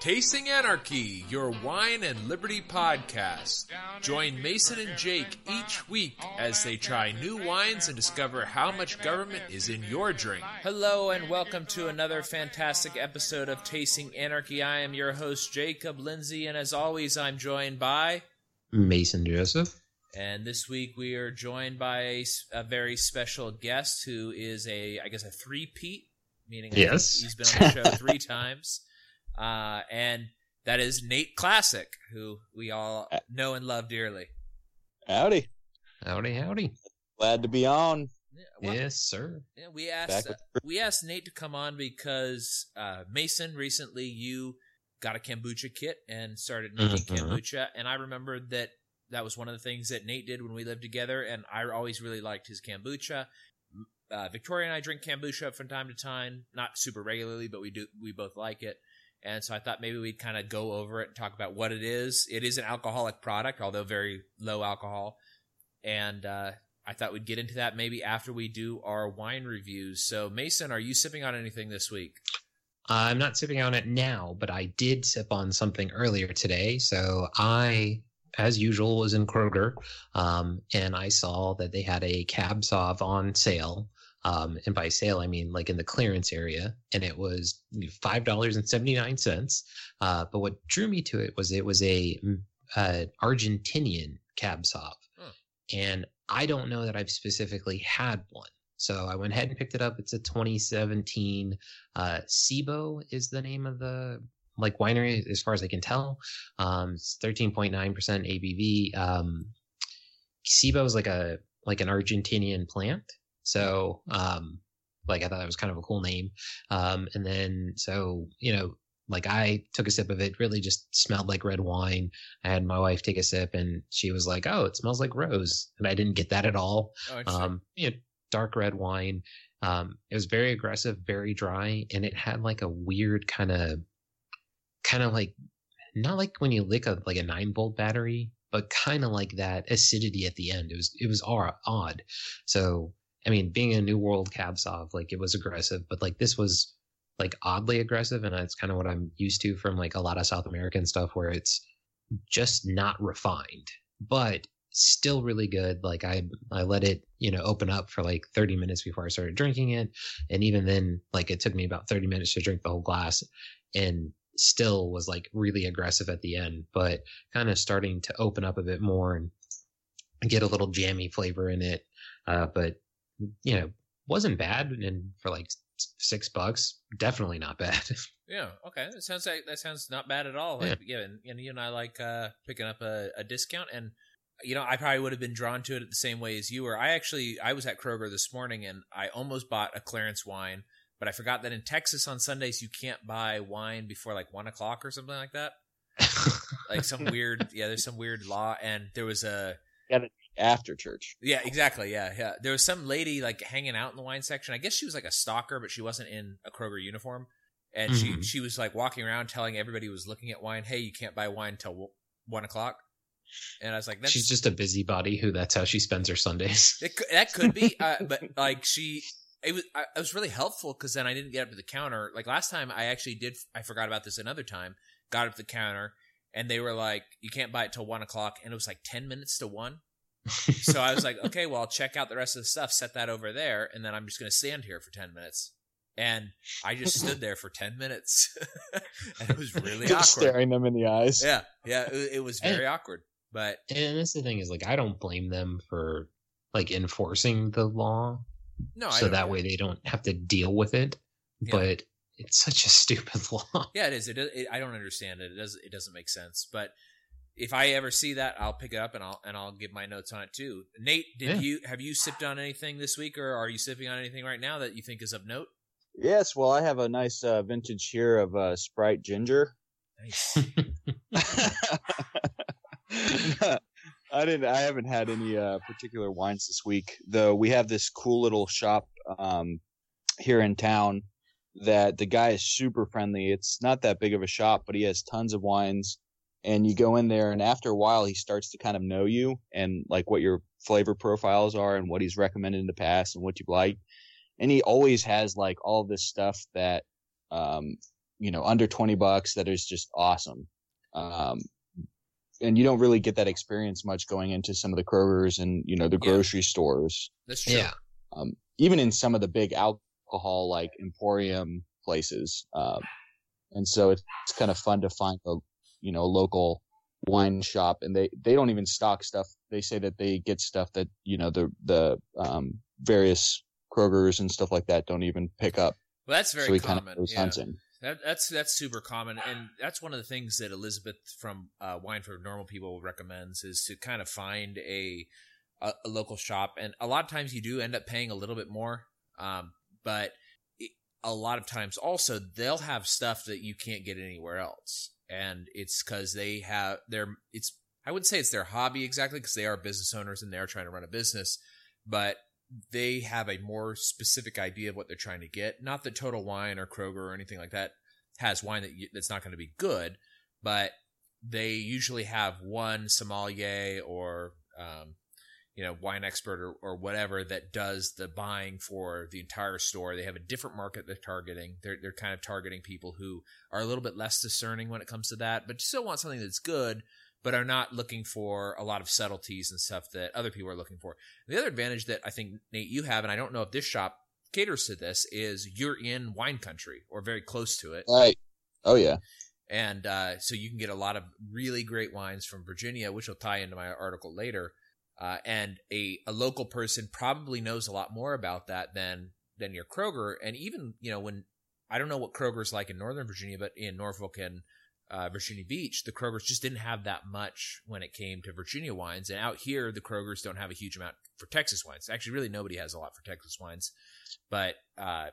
Tasting Anarchy, your wine and liberty podcast. Join Mason and Jake each week as they try new wines and discover how much government is in your drink. Hello, and welcome to another fantastic episode of Tasting Anarchy. I am your host, Jacob Lindsay, and as always, I'm joined by Mason Joseph. And this week we are joined by a, a very special guest who is a, I guess, a three-peat, meaning yes. he's been on the show three times. Uh, and that is Nate Classic, who we all know and love dearly. Howdy. Howdy, howdy. Glad to be on. Yeah, well, yes, sir. Yeah, we asked uh, we asked Nate to come on because uh, Mason recently you got a kombucha kit and started making mm-hmm. kombucha, and I remembered that that was one of the things that Nate did when we lived together, and I always really liked his kombucha. Uh, Victoria and I drink kombucha from time to time, not super regularly, but we do we both like it. And so I thought maybe we'd kind of go over it and talk about what it is. It is an alcoholic product, although very low alcohol. And uh, I thought we'd get into that maybe after we do our wine reviews. So, Mason, are you sipping on anything this week? I'm not sipping on it now, but I did sip on something earlier today. So I, as usual, was in Kroger, um, and I saw that they had a Cab Sauv on sale um, and by sale, I mean like in the clearance area, and it was five dollars and seventy nine cents. Uh, but what drew me to it was it was a uh, Argentinian cab sauv, huh. and I don't know that I've specifically had one. So I went ahead and picked it up. It's a 2017 uh, Ceibo is the name of the like winery as far as I can tell. Um, it's 13.9% ABV. Um, Ceibo is like a like an Argentinian plant. So, um, like I thought that was kind of a cool name. Um, and then so you know, like I took a sip of it, really just smelled like red wine. I had my wife take a sip, and she was like, "Oh, it smells like rose," and I didn't get that at all. Oh, um, you know, dark red wine. Um, it was very aggressive, very dry, and it had like a weird kind of, kind of like, not like when you lick a like a nine volt battery, but kind of like that acidity at the end. It was it was odd. So I mean, being a New World Cab Sauv, like it was aggressive, but like this was like oddly aggressive, and it's kind of what I'm used to from like a lot of South American stuff where it's just not refined, but still really good. Like I I let it, you know, open up for like 30 minutes before I started drinking it. And even then, like it took me about 30 minutes to drink the whole glass and still was like really aggressive at the end, but kind of starting to open up a bit more and get a little jammy flavor in it. Uh, but you know, wasn't bad. And for like six bucks, definitely not bad. yeah. Okay. That sounds like that sounds not bad at all. Like, yeah. yeah and, and you and I like uh, picking up a, a discount and you know, I probably would have been drawn to it the same way as you were. I actually, I was at Kroger this morning and I almost bought a clearance wine, but I forgot that in Texas on Sundays you can't buy wine before like one o'clock or something like that. like some weird, yeah, there's some weird law, and there was a. Got it after church. Yeah, exactly. Yeah, yeah. There was some lady like hanging out in the wine section. I guess she was like a stalker, but she wasn't in a Kroger uniform. And mm-hmm. she she was like walking around telling everybody who was looking at wine, "Hey, you can't buy wine till one o'clock." And I was like, "She's just a busybody who that's how she spends her Sundays." It, that could be, uh, but like she, it was it was really helpful because then I didn't get up to the counter. Like last time, I actually did. I forgot about this another time. Got up to the counter, and they were like, "You can't buy it till one o'clock," and it was like ten minutes to one so I was like, okay, well, I'll check out the rest of the stuff, set that over there, and then I'm just going to stand here for 10 minutes. And I just stood there for 10 minutes. and it was really awkward. Staring them in the eyes. Yeah. Yeah. It, it was very and, awkward. But. And that's the thing is, like, I don't blame them for, like, enforcing the law. No, So that way they don't have to deal with it. Yeah. But it's such a stupid law. Yeah, it is. It, it, I don't understand it. It does. It doesn't make sense. But if I ever see that, I'll pick it up and I'll and I'll give my notes on it too. Nate, did yeah. you have you sipped on anything this week, or are you sipping on anything right now that you think is of note? Yes, well, I have a nice uh, vintage here of uh, Sprite Ginger. Nice. I didn't. I haven't had any uh, particular wines this week, though. We have this cool little shop um, here in town that the guy is super friendly. It's not that big of a shop, but he has tons of wines and you go in there and after a while he starts to kind of know you and like what your flavor profiles are and what he's recommended in the past and what you like and he always has like all this stuff that um you know under 20 bucks that is just awesome um and you don't really get that experience much going into some of the Kroger's and you know the Yeah. grocery stores That's true. Yeah. um, even in some of the big alcohol like emporium places. Um, and so it's, it's kind of fun to find a you know local wine shop, and they they don't even stock stuff. They say that they get stuff that you know the the um, various Krogers and stuff like that don't even pick up. Well, that's very so common. yeah. That, that's that's super common, and that's one of the things that Elizabeth from uh, Wine for Normal People recommends is to kind of find a, a a local shop, and a lot of times you do end up paying a little bit more, um, but a lot of times also they'll have stuff that you can't get anywhere else, and it's because they have their it's I wouldn't say it's their hobby exactly because they are business owners and they are trying to run a business, but they have a more specific idea of what they're trying to get. Not that Total Wine or Kroger or anything like that has wine that you, that's not going to be good, but they usually have one sommelier or um, you know wine expert or, or whatever that does the buying for the entire store. They have a different market they're targeting. They're they're kind of targeting people who are a little bit less discerning when it comes to that, but still want something that's good. But are not looking for a lot of subtleties and stuff that other people are looking for. The other advantage that I think Nate you have, and I don't know if this shop caters to this, is you're in wine country or very close to it, Right. Oh yeah. and uh, so you can get a lot of really great wines from Virginia, which will tie into my article later. Uh, and a, a local person probably knows a lot more about that than than your Kroger. And even you know when I don't know what Kroger's like in Northern Virginia, but in Norfolk and uh, Virginia Beach, the Krogers just didn't have that much when it came to Virginia wines. And out here, the Krogers don't have a huge amount for Texas wines. Actually, really nobody has a lot for Texas wines. But uh,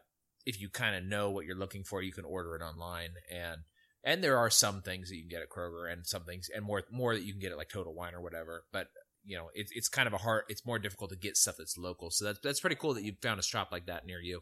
if you kind of know what you're looking for, you can order it online. And and there are some things that you can get at Kroger, and some things, and more more that you can get at like Total Wine or whatever. But you know, it's it's kind of a hard. It's more difficult to get stuff that's local. So that's that's pretty cool that you found a shop like that near you.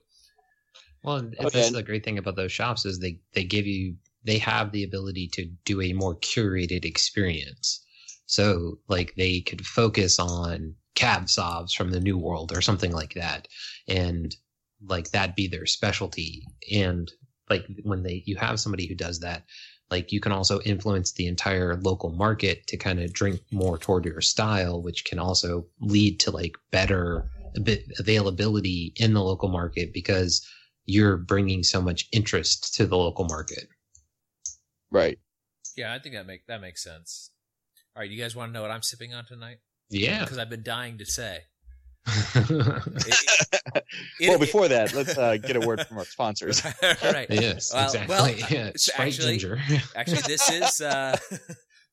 Well, and Okay. this is the great thing about those shops is they they give you they have the ability to do a more curated experience. So like they could focus on cab sauvs from the New World or something like that, and like that be their specialty. And like when they you have somebody who does that, like you can also influence the entire local market to kind of drink more toward your style, which can also lead to like better a bit availability in the local market because you're bringing so much interest to the local market. Right. Yeah, I think that make that makes sense. All right, you guys want to know what I'm sipping on tonight? Yeah. Because I've been dying to say. Yes. It- well, it- before that, let's uh, get a word from our sponsors. right. Well, exactly. well, yeah. it's Sprite actually- ginger. Actually, this is uh,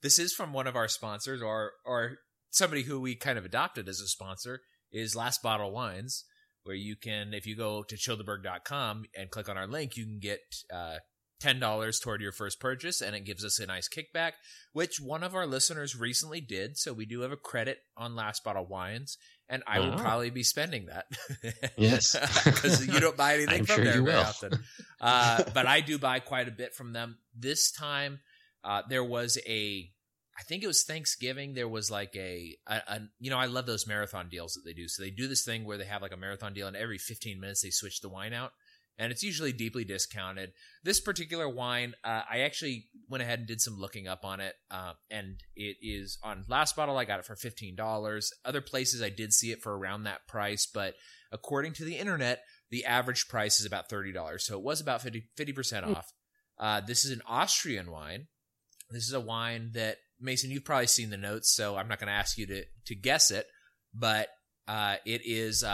this is from one of our sponsors, or or somebody who we kind of adopted as a sponsor is Last Bottle Wines, where you can, if you go to childeberg.com and click on our link, you can get uh, ten dollars toward your first purchase, and it gives us a nice kickback, which one of our listeners recently did. So we do have a credit on Last Bottle Wines, and I will Oh. probably be spending that. Yes. because you don't buy anything from sure there very often. Uh, but I do buy quite a bit from them. This time, uh, there was a, I think it was Thanksgiving. There was like a, a, a, you know, I love those marathon deals that they do. So they do this thing where they have like a marathon deal, and every 15 minutes they switch the wine out. And it's usually deeply discounted. This particular wine, uh, I actually went ahead and did some looking up on it, uh, and it is on Last Bottle. I got it for fifteen dollars. Other places I did see it for around that price, but according to the internet, the average price is about thirty dollars. So it was about 50 percent off. Uh, this is an Austrian wine. This is a wine that Mason, you've probably seen the notes, so I'm not going to ask you to to guess it, but uh, it is.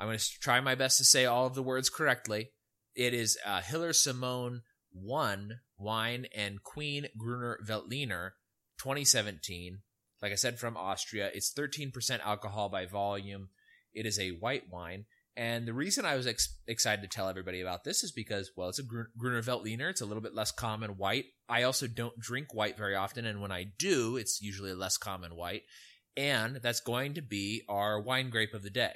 I'm going to try my best to say all of the words correctly. It is uh, Hiller Simone One Wine and Queen Gruner Veltliner 2017. Like I said, from Austria. It's 13% alcohol by volume. It is a white wine. And the reason I was ex- excited to tell everybody about this is because, well, it's a Gru- Gruner Veltliner. It's a little bit less common white. I also don't drink white very often, and when I do, it's usually a less common white. And that's going to be our wine grape of the day.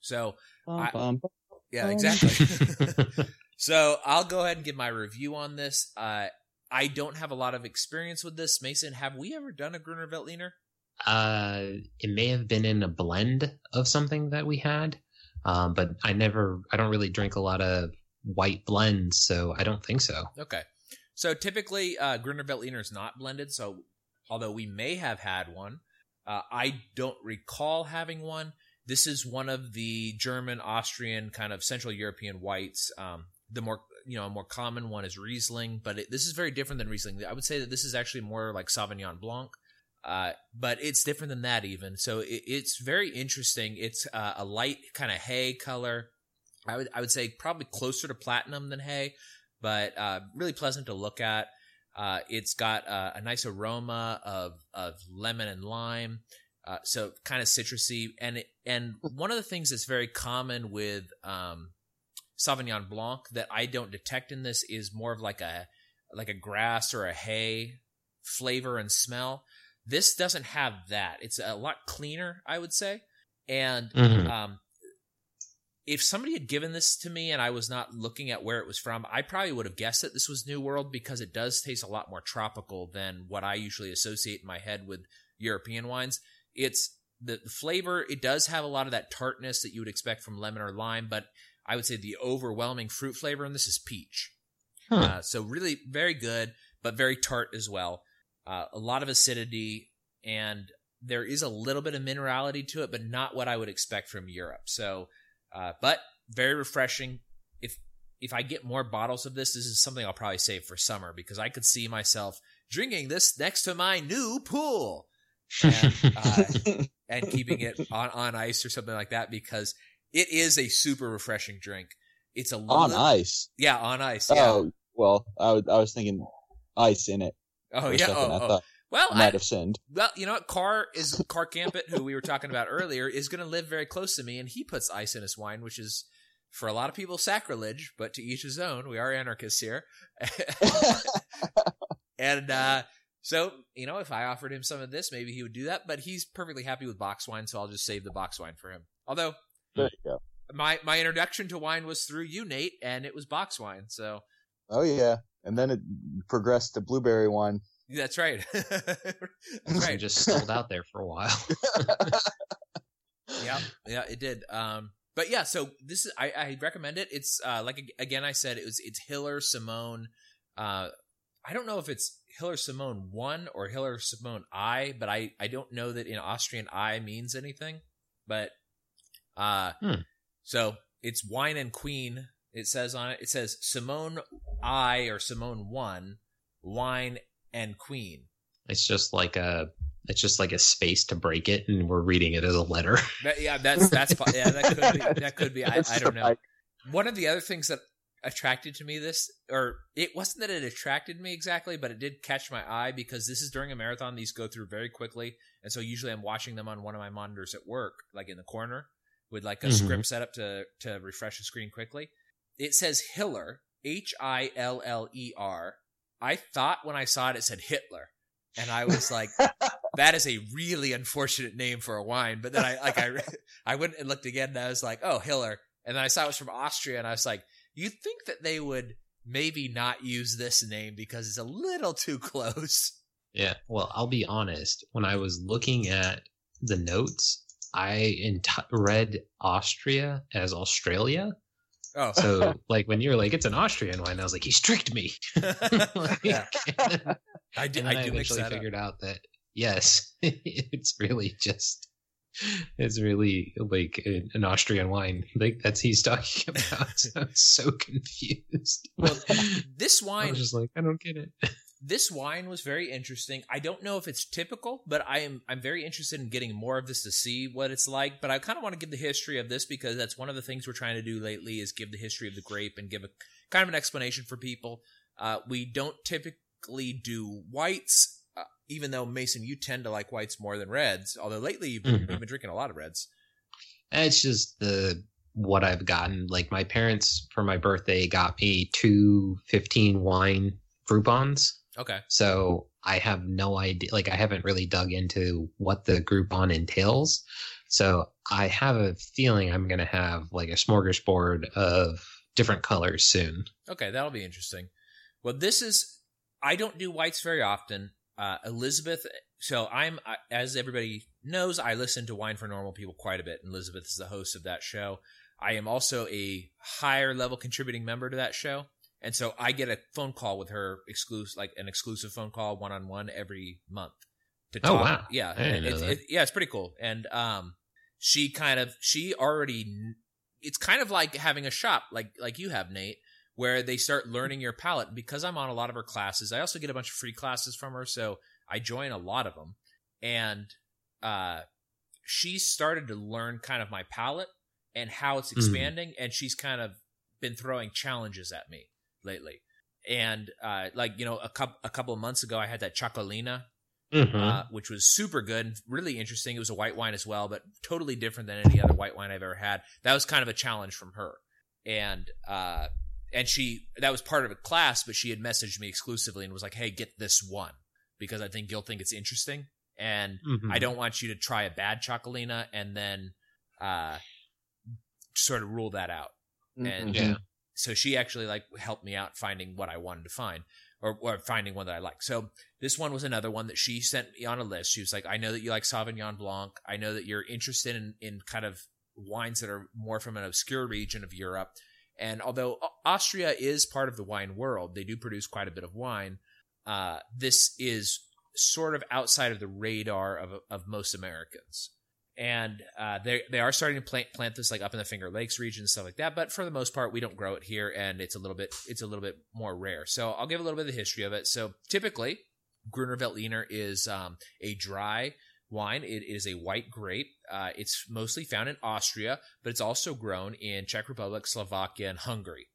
So, I- Bum, bum, yeah, exactly. so I'll go ahead and give my review on this. Uh, I don't have a lot of experience with this. Mason, have we ever done a Gruner Veltliner? uh, it may have been in a blend of something that we had, um, but I never, I don't really drink a lot of white blends, so I don't think so. Okay. So typically, uh, Gruner Veltliner is not blended. So although we may have had one, uh, I don't recall having one. This is one of the German, Austrian, kind of Central European whites. Um, the more you know, a more common one is Riesling, but it, this is very different than Riesling. I would say that this is actually more like Sauvignon Blanc, uh, but it's different than that even. So it, it's very interesting. It's uh, a light kind of hay color. I would I would say probably closer to platinum than hay, but uh, really pleasant to look at. Uh, it's got uh, a nice aroma of of lemon and lime, uh, so kind of citrusy. And it, and one of the things that's very common with um, Sauvignon Blanc that I don't detect in this is more of like a like a grass or a hay flavor and smell. This doesn't have that. It's a lot cleaner, I would say. And Mhm. um, if somebody had given this to me and I was not looking at where it was from, I probably would have guessed that this was New World because it does taste a lot more tropical than what I usually associate in my head with European wines. It's the, the flavor, it does have a lot of that tartness that you would expect from lemon or lime, but I would say the overwhelming fruit flavor in this is peach. Huh. Uh, so really very good, but very tart as well. Uh, a lot of acidity, and there is a little bit of minerality to it, but not what I would expect from Europe. So, uh, but very refreshing. If if I get more bottles of this, this is something I'll probably save for summer because I could see myself drinking this next to my new pool and, uh, and keeping it on, on ice or something like that because it is a super refreshing drink. It's a on little- ice. Yeah, on ice. Yeah. Oh well, I was I was thinking ice in it. Oh, yeah. Oh, I oh. Well, I I, might have sinned. well, you know what? Carr is Carr Campett, who we were talking about earlier, is going to live very close to me, and he puts ice in his wine, which is for a lot of people sacrilege, but to each his own. We are anarchists here, and uh, so you know, if I offered him some of this, maybe he would do that. But he's perfectly happy with box wine, so I'll just save the box wine for him. Although there you go. my my introduction to wine was through you, Nate, and it was box wine. So Oh yeah, and then it progressed to blueberry wine. that's right. that's right. just stalled out there for a while. yeah yeah it did um but yeah so this is i i recommend it it's uh like again i said it was it's hiller simone uh i don't know if it's hiller simone 1 or hiller simone i but i i don't know that in austrian i means anything but uh Hmm. so it's wine and queen it says on it it says simone i or simone 1 wine and queen It's just like a it's just like a space to break it, and we're reading it as a letter. That- yeah that's that's yeah that could be that could be i, I don't know one of the other things that attracted to me this or it wasn't that it attracted me exactly but it did catch my eye because this is during a marathon. These go through very quickly. And so usually i'm watching them on one of my monitors at work like in the corner with like a Mhm. script set up to to refresh the screen quickly. It says hiller h-i-l-l-e-r i thought when i saw it it said hitler. And i was like that is a really unfortunate name for a wine. But then i like i i went and looked again and i was like oh hiller. And then I saw it was from Austria, and I was like, you'd think that they would maybe not use this name because it's a little too close. Yeah. Well, I'll be honest. When I was looking at the notes, I enti- read Austria as Australia. Oh, So, like, when you were like, it's an Austrian wine, I was like, he tricked me. Like, Yeah. I did. I I eventually that up. figured out that, yes, it's really just, it's really like an Austrian wine. Like, that's he's talking about. So I was so confused. Well, This I wine, was just like, I don't get it. this wine was very interesting. I don't know if it's typical, but I am I'm very interested in getting more of this to see what it's like. But I kind of want to give the history of this because that's one of the things we're trying to do lately is give the history of the grape and give a kind of an explanation for people. Uh, we don't typically do whites, even though Mason, you tend to like whites more than reds. Although lately you've been, Mhm. you've been drinking a lot of reds. It's just the what I've gotten. Like my parents for my birthday got me two 15 wine Groupons. Okay. So I have no idea. Like I haven't really dug into what the Groupon entails. So I have a feeling I'm going to have like a smorgasbord of different colors soon. Okay, that'll be interesting. Well, this is I don't do whites very often. Uh, Elizabeth, so I'm as everybody knows, I listen to Wine for Normal People quite a bit. and Elizabeth is the host of that show. I am also a higher level contributing member to that show. And so I get a phone call with her exclusive, like an exclusive phone call one on one every month to talk. Oh, talk. wow. Yeah. I didn't know it's- it- yeah. It's pretty cool. And, um, she kind of, she already, it's kind of like having a shop like, like you have, Nate, where they start learning your palette. Because I'm on a lot of her classes, I also get a bunch of free classes from her. So I join a lot of them. And, uh, she started to learn kind of my palette and how it's Mhm. expanding. And she's kind of been throwing challenges at me lately. And, uh, like, you know, a couple, a couple of months ago, I had that Txakolina Mhm. uh, which was super good and really interesting. It was a white wine as well, but totally different than any other white wine I've ever had. That was kind of a challenge from her, and uh, and she that was part of a class, but she had messaged me exclusively and was like, "Hey, get this one because I think you'll think it's interesting, and Mhm. I don't want you to try a bad txakolina and then uh, sort of rule that out." And Yeah. so she actually like helped me out finding what I wanted to find or, or finding one that I like. So this one was another one that she sent me on a list. She was like, I know that you like Sauvignon Blanc. I know that you're interested in, in kind of wines that are more from an obscure region of Europe. And although Austria is part of the wine world, they do produce quite a bit of wine. Uh, this is sort of outside of the radar of, of most Americans and uh, they they are starting to plant plant this like up in the Finger Lakes region and stuff like that. But for the most part, we don't grow it here, and it's a little bit it's a little bit more rare. So I'll give a little bit of the history of it. So typically, Gruner Veltliner is um, a dry wine. It is a white grape. Uh, it's mostly found in Austria, but it's also grown in Czech Republic, Slovakia, and Hungary.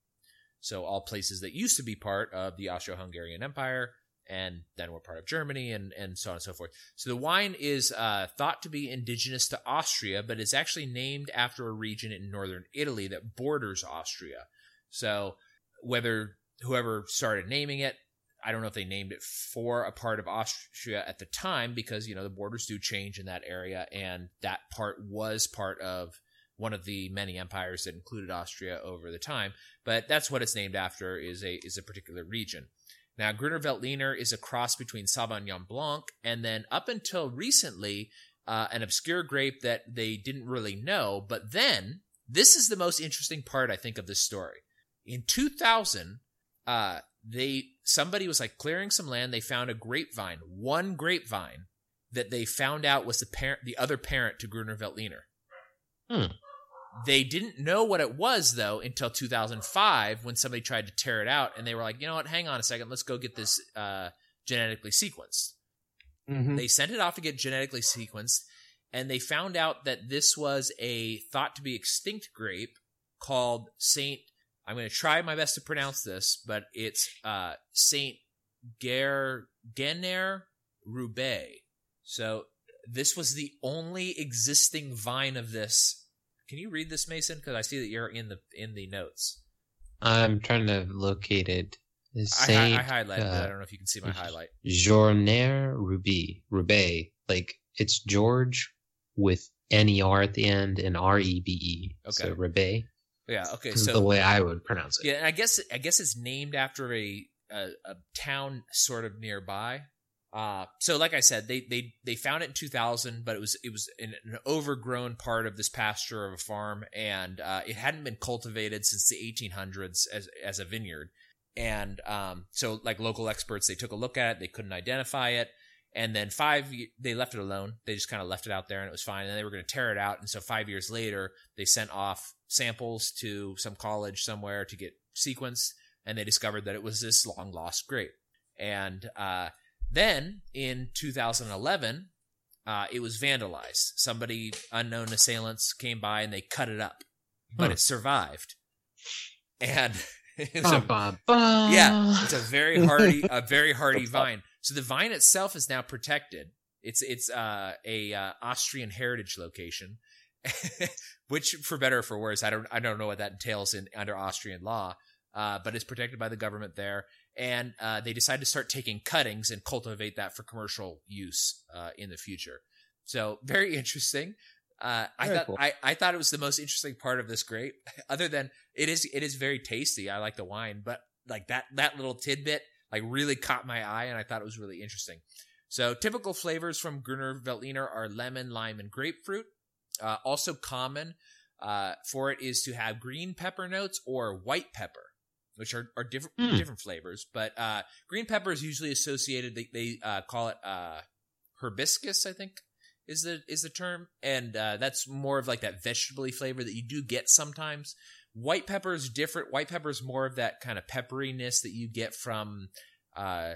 So all places that used to be part of the Austro-Hungarian Empire, and then were part of Germany, and and so on and so forth. So the wine is uh, thought to be indigenous to Austria, but it's actually named after a region in northern Italy that borders Austria. So whether whoever started naming it, I don't know if they named it for a part of Austria at the time because you know the borders do change in that area, and that part was part of one of the many empires that included Austria over the time. But that's what it's named after is a is a particular region. Now, Gruner Veltliner is a cross between Sauvignon Blanc and then up until recently, uh, an obscure grape that they didn't really know. But then, this is the most interesting part, I think, of this story. In 2000, uh, they somebody was like clearing some land. They found a grapevine, one grapevine that they found out was the parent, the other parent to Gruner Veltliner. Hmm. They didn't know what it was though until 2005 when somebody tried to tear it out, and they were like, you know what? Hang on a second, let's go get this uh, genetically sequenced. Mhm. They sent it off to get genetically sequenced, and they found out that this was a thought to be extinct grape called Saint. I'm going to try my best to pronounce this, but it's uh, Saint Ger Gener Roubaix. So this was the only existing vine of this. Can you read this, Mason? Because I see that you're in the in the notes. I'm trying to locate it. I, hi- I highlighted it. I uh, don't know if you can see my highlight. Journer Ruby Roubaix. Like it's George with N E R at the end and R E B E. Okay. So. Roubaix Yeah. Okay. So the way I would pronounce it. Yeah, and I guess I guess it's named after a a, a town sort of nearby. Uh, so like I said, they they they found it in 2000, but it was it was an, an overgrown part of this pasture of a farm, and uh, it hadn't been cultivated since the 1800s as as a vineyard. And um, so like local experts, they took a look at it, they couldn't identify it, and then five they left it alone. They just kind of left it out there, and it was fine. And they were going to tear it out, and so five years later, they sent off samples to some college somewhere to get sequenced, and they discovered that it was this long lost grape. And uh, then in 2011, uh, it was vandalized. Somebody, unknown assailants, came by and they cut it up, but Huh. it survived. And it was Ba, a, ba, ba. yeah, it's a very hardy, a very hardy vine. So the vine itself is now protected. It's it's uh, a uh, Austrian heritage location, which, for better or for worse, I don't I don't know what that entails in under Austrian law, uh, but it's protected by the government there. And uh, they decided to start taking cuttings and cultivate that for commercial use uh, in the future. So very interesting. Uh, I Very thought cool. I, I thought it was the most interesting part of this grape. Other than it is it is very tasty. I like the wine, but like that that little tidbit like really caught my eye, and I thought it was really interesting. So typical flavors from Gruner Veltliner are lemon, lime, and grapefruit. Uh, also common uh, for it is to have green pepper notes or white pepper, which are, are different Hmm. different flavors. But uh, green pepper is usually associated. They, they uh, call it uh, herbaceous, I think is the is the term, and uh, that's more of like that vegetably flavor that you do get sometimes. White pepper is different. White pepper is more of that kind of pepperiness that you get from uh,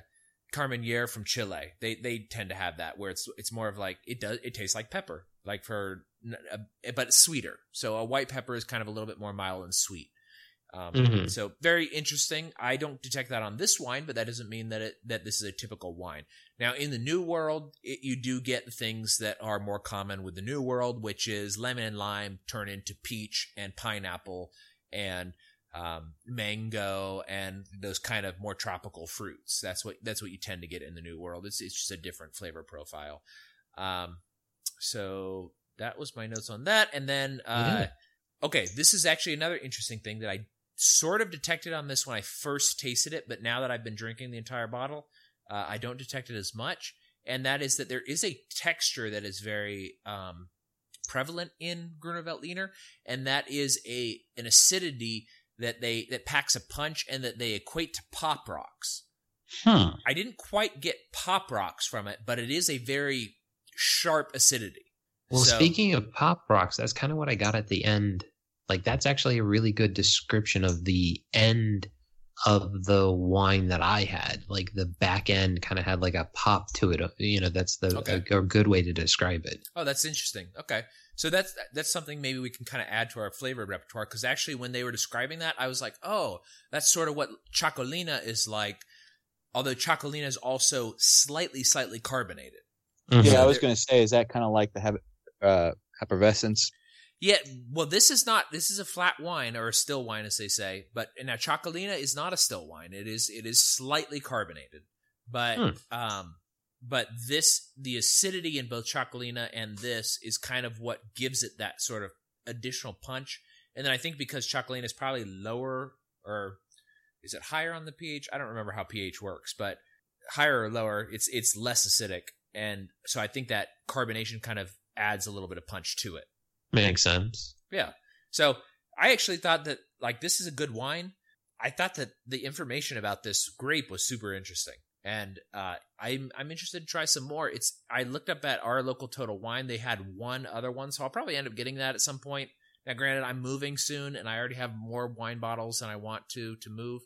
Carmenere from Chile. They they tend to have that where it's it's more of like it does it tastes like pepper, like for uh, but sweeter. So a white pepper is kind of a little bit more mild and sweet. Um, Mhm. So very interesting. I don't detect that on this wine, but that doesn't mean that it that this is a typical wine. Now in the New World, it, you do get the things that are more common with the New World, which is lemon and lime turn into peach and pineapple and um, mango and those kind of more tropical fruits. That's what that's what you tend to get in the New World. It's it's just a different flavor profile. Um, so that was my notes on that, and then uh, Yeah. okay, this is actually another interesting thing that I sort of detected on this when I first tasted it, but now that I've been drinking the entire bottle, uh, I don't detect it as much. And that is that there is a texture that is very um, prevalent in Gruner Veltliner, and that is a an acidity that they that packs a punch and that they equate to pop rocks. Hmm. I didn't quite get pop rocks from it, but it is a very sharp acidity. Well, So- speaking of pop rocks, that's kind of what I got at the end. Like that's actually a really good description of the end of the wine that I had. Like the back end kind of had like a pop to it. You know, that's the Okay. a, a good way to describe it. Oh, that's interesting. Okay, so that's that's something maybe we can kind of add to our flavor repertoire because actually, when they were describing that, I was like, oh, that's sort of what Txakolina is like. Although Txakolina is also slightly, slightly carbonated. Mhm. Yeah, I was going to say, is that kind of like the hab- uh, effervescence? Yeah, well, this is not. This is a flat wine or a still wine, as they say. But now, Txakolina is not a still wine. It is. It is slightly carbonated. But Hmm. um, but this the acidity in both Txakolina and this is kind of what gives it that sort of additional punch. And then I think because Txakolina is probably lower or is it higher on the pH? I don't remember how pH works, but higher or lower, it's it's less acidic, and so I think that carbonation kind of adds a little bit of punch to it. Makes sense. Yeah. So I actually thought that like this is a good wine. I thought that the information about this grape was super interesting, and uh, I'm I'm interested to try some more. It's I looked up at our local Total Wine. They had one other one, so I'll probably end up getting that at some point. Now, granted, I'm moving soon, and I already have more wine bottles than I want to to move,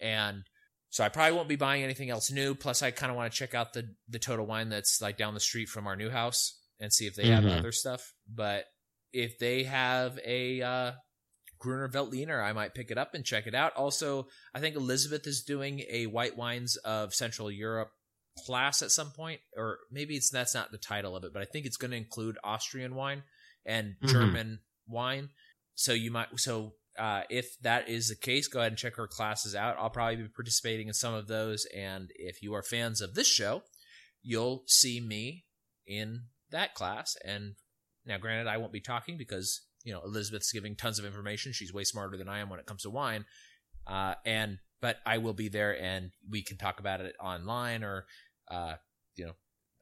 and so I probably won't be buying anything else new. Plus, I kind of want to check out the the Total Wine that's like down the street from our new house and see if they have Mhm. other stuff. But if they have a uh, Gruner Veltliner, I might pick it up and check it out. Also, I think Elizabeth is doing a white wines of Central Europe class at some point, or maybe it's that's not the title of it, but I think it's going to include Austrian wine and Mhm. German wine. So you might so uh, if that is the case, go ahead and check her classes out. I'll probably be participating in some of those, and if you are fans of this show, you'll see me in that class. And now, granted, I won't be talking because you know Elizabeth's giving tons of information. She's way smarter than I am when it comes to wine. Uh, and but I will be there, and we can talk about it online or uh, you know,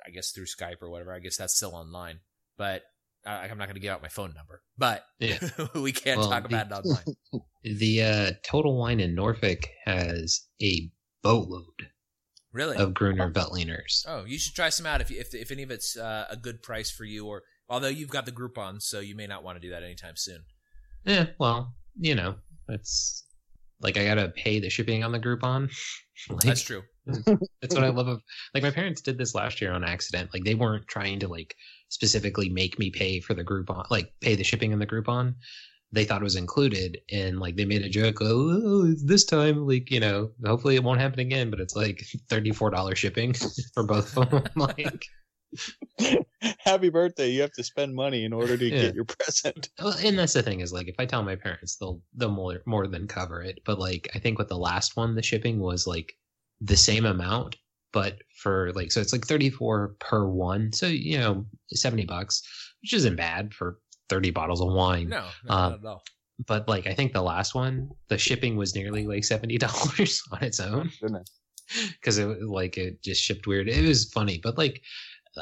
I guess through Skype or whatever. I guess that's still online, but uh, I'm not going to give out my phone number. But Yeah. we can't Well, talk the- about it online. The uh, Total Wine in Norfolk has a boatload Really? of Gruner Veltliners. Oh, you should try some out if if, if any of it's uh, a good price for you, or although you've got the Groupon, so you may not want to do that anytime soon. Yeah, well, you know, it's like I gotta pay the shipping on the Groupon. like, That's true. That's what I love of like my parents did this last year on accident. Like they weren't trying to like specifically make me pay for the Groupon, like pay the shipping on the Groupon. They thought it was included, and like they made a joke. Oh, this time, like you know, hopefully it won't happen again. But it's like thirty four dollars shipping for both of them. like, Happy birthday! You have to spend money in order to Yeah. get your present. well, and that's the thing is like if I tell my parents, they'll they'll more more than cover it. But like I think with the last one, the shipping was like the same amount, but for like so it's like 34 per one so you know 70 bucks which isn't bad for 30 bottles of wine No, no, Um, not at all. but like i think the last one the shipping was nearly like 70 dollars on its own Goodness. because it like it just shipped weird it was funny but like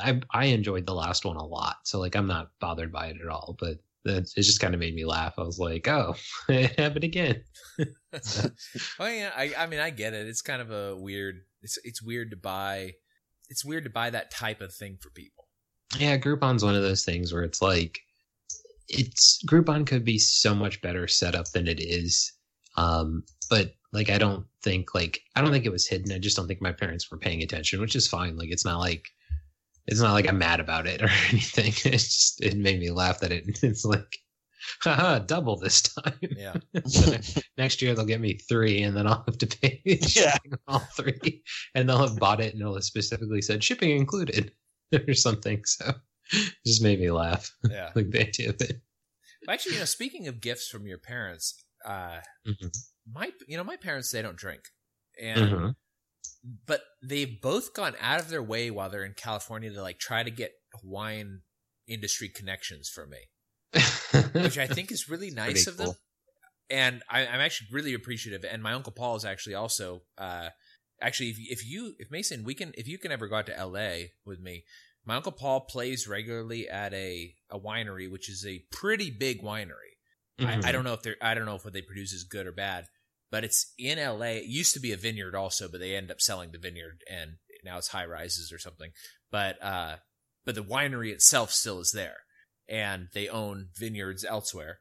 i i enjoyed the last one a lot so like i'm not bothered by it at all but that it just kind of made me laugh. I was like, oh, it happened again. oh yeah, I, I mean I get it. It's kind of a weird. It's it's weird to buy. It's weird to buy that type of thing for people. Yeah, Groupon's one of those things where it's like, it's Groupon could be so much better set up than it is. Um, but like I don't think like I don't think it was hidden. I just don't think my parents were paying attention, which is fine. Like it's not like it's not like I'm mad about it or anything. It's just it made me laugh that it it's like haha, double this time. Yeah. so next year they'll get me three and then I'll have to pay Yeah. all three. And they'll have bought it and it'll have specifically said shipping included or something. So it just made me laugh. Yeah. Like the idea of it. Actually, you know, speaking of gifts from your parents, uh, Mhm. my you know my parents they don't drink, and Mhm. but they've both gone out of their way while they're in California to like try to get wine industry connections for me, which I think is really nice of them. And I, I'm actually really appreciative. And my uncle Paul is actually also, uh, actually, if, if you, if Mason, we can, if you can ever go out to LA with me, my uncle Paul plays regularly at a, a winery, which is a pretty big winery. Mhm. I, I don't know if they're, I don't know if what they produce is good or bad, but it's in LA. It used to be a vineyard also, but they end up selling the vineyard and now it's high rises or something. But, uh, but the winery itself still is there and they own vineyards elsewhere.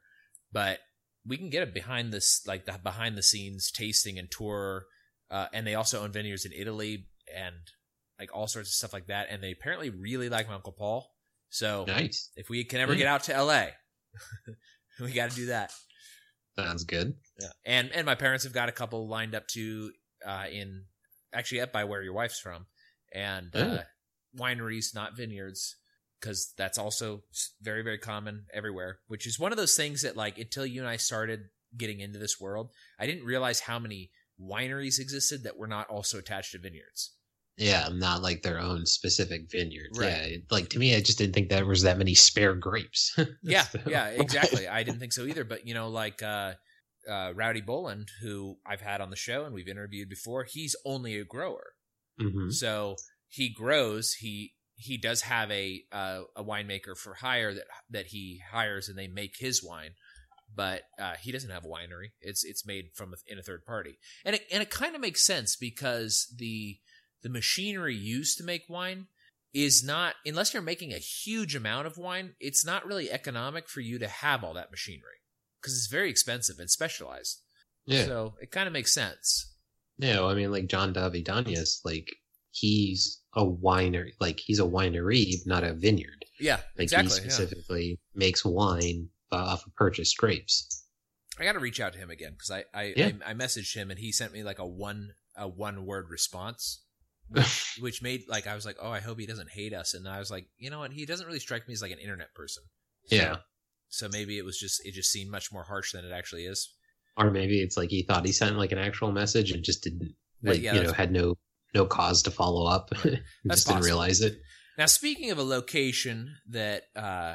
But we can get a behind this, like the behind the scenes tasting and tour. Uh, and they also own vineyards in Italy and like all sorts of stuff like that. And they apparently really like my Uncle Paul. So Nice. if we can ever Yeah. get out to LA, we got to do that. Sounds good. Yeah. And and my parents have got a couple lined up too uh, in actually up by where your wife's from, and uh, wineries, not vineyards, because that's also very very common everywhere. Which is one of those things that like until you and I started getting into this world, I didn't realize how many wineries existed that were not also attached to vineyards. Yeah, not like their own specific vineyard. Right. Yeah, like to me, I just didn't think there was that many spare grapes. Yeah, So- yeah, exactly. I didn't think so either. But you know, like uh, uh, Rowdy Boland, who I've had on the show and we've interviewed before, he's only a grower. Mhm. So he grows. He he does have a uh, a winemaker for hire that that he hires, and they make his wine. But uh, he doesn't have a winery. It's it's made from a, in a third party, and it and it kind of makes sense because the the machinery used to make wine is not unless you're making a huge amount of wine. It's not really economic for you to have all that machinery because it's very expensive and specialized. Yeah. So it kind of makes sense. Yeah, well, I mean, like John Davidanis, like he's a winery, like he's a winery, not a vineyard. Yeah, Like exactly. he yeah. specifically makes wine uh, off of purchased grapes. I got to reach out to him again because I I, Yeah. I I messaged him and he sent me like a one a one word response, which, made like I was like, oh, I hope he doesn't hate us, and I was like, you know what, he doesn't really strike me as like an internet person. So- Yeah. So maybe it was just it just seemed much more harsh than it actually is. Or maybe it's like he thought he sent like an actual message and just didn't, like, yeah, you know, had no no cause to follow up. Just didn't realize it. Now, speaking of a location that uh,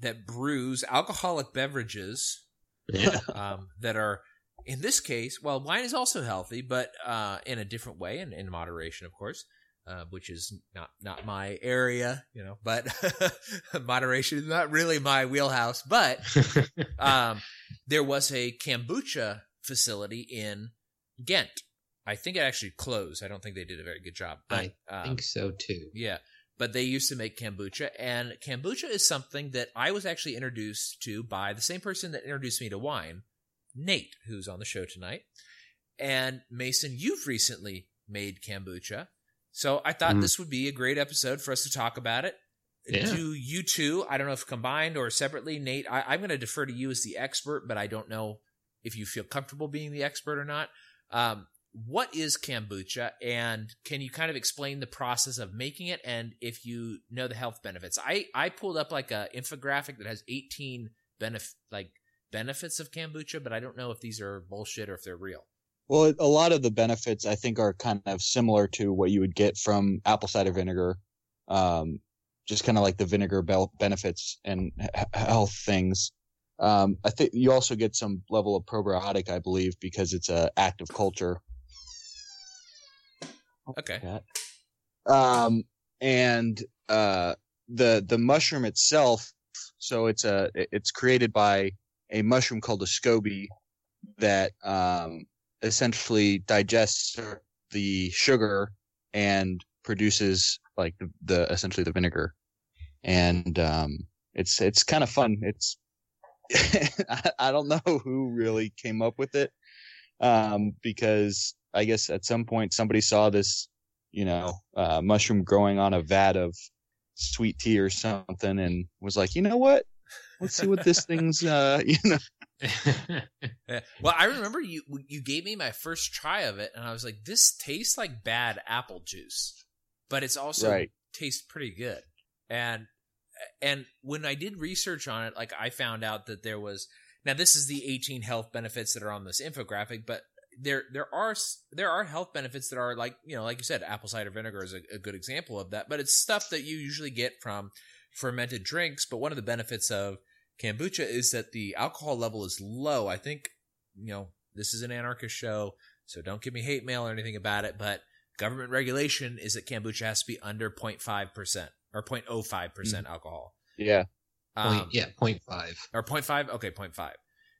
that brews alcoholic beverages Yeah. um, that are, in this case, well, wine is also healthy, but uh, in a different way and in moderation, of course, uh, which is not not my area, you know. But moderation is not really my wheelhouse. But um, there was a kombucha facility in Ghent. I think it actually closed. I don't think they did a very good job. But, I um, think so too. yeah, but they used to make kombucha, and kombucha is something that I was actually introduced to by the same person that introduced me to wine, Nate, who's on the show tonight. And Mason, you've recently made kombucha, so I thought Mm. this would be a great episode for us to talk about it. Yeah. Do you two? I don't know if combined or separately, Nate. I, I'm going to defer to you as the expert, but I don't know if you feel comfortable being the expert or not. Um, what is kombucha and can you kind of explain the process of making it and if you know the health benefits i i pulled up like a infographic that has 18 benef- like benefits of kombucha but i don't know if these are bullshit or if they're real Well, a lot of the benefits I think are kind of similar to what you would get from apple cider vinegar. Um, just kind of like the vinegar bel- benefits and h- health things. Um, I think you also get some level of probiotic, I believe, because it's a active culture. okay Um, and uh, the the mushroom itself So it's a it's created by a mushroom called a SCOBY that um, essentially digests the sugar and produces like the, the essentially the vinegar, and um, it's it's kind of fun. It's I, I don't know who really came up with it um, because I guess at some point somebody saw this, you know, uh, mushroom growing on a vat of sweet tea or something and was like, you know what? Let's see what this thing's, uh, you know. Well, I remember you you gave me my first try of it, and I was like, "This tastes like bad apple juice, but it's also Right. tastes pretty good." And and when I did research on it, like I found out that there was now this is the 18 health benefits that are on this infographic, but there there are there are health benefits that are like you know like you said, apple cider vinegar is a, a good example of that. But it's stuff that you usually get from fermented drinks. But one of the benefits of kombucha is that the alcohol level is low. I think you know this is an anarchist show, so don't give me hate mail or anything about it. But government regulation is that kombucha has to be under 0.5 percent or 0.05 percent alcohol. Yeah. Um, Point, yeah, point five. or 0.5. Okay, 0.5. Well,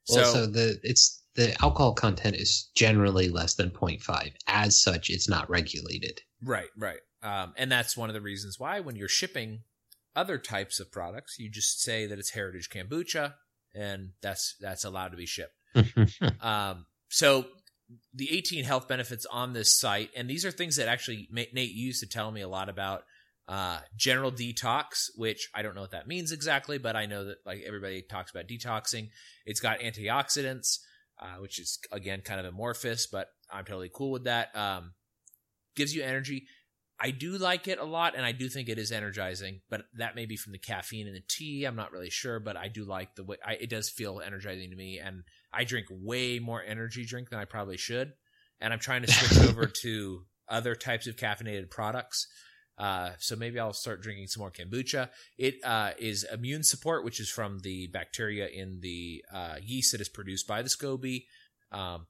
So, so, the it's the alcohol content is generally less than 0.5. As such, it's not regulated. right, right. Um, and that's one of the reasons why when you're shipping other types of products, you just say that it's heritage kombucha, and that's that's allowed to be shipped. Um, so the 18 health benefits on this site, and these are things that actually Nate used to tell me a lot about. Uh, general detox, which I don't know what that means exactly, but I know that like everybody talks about detoxing. It's got antioxidants, uh, which is again kind of amorphous, but I'm totally cool with that. Um, gives you energy. I do like it a lot, and I do think it is energizing, but that may be from the caffeine in the tea. I'm not really sure, but I do like the way I, it does feel energizing to me, and I drink way more energy drink than I probably should, and I'm trying to switch over to other types of caffeinated products. Uh, so maybe I'll start drinking some more kombucha. It uh, is immune support, which is from the bacteria in the uh, yeast that is produced by the SCOBY. Um,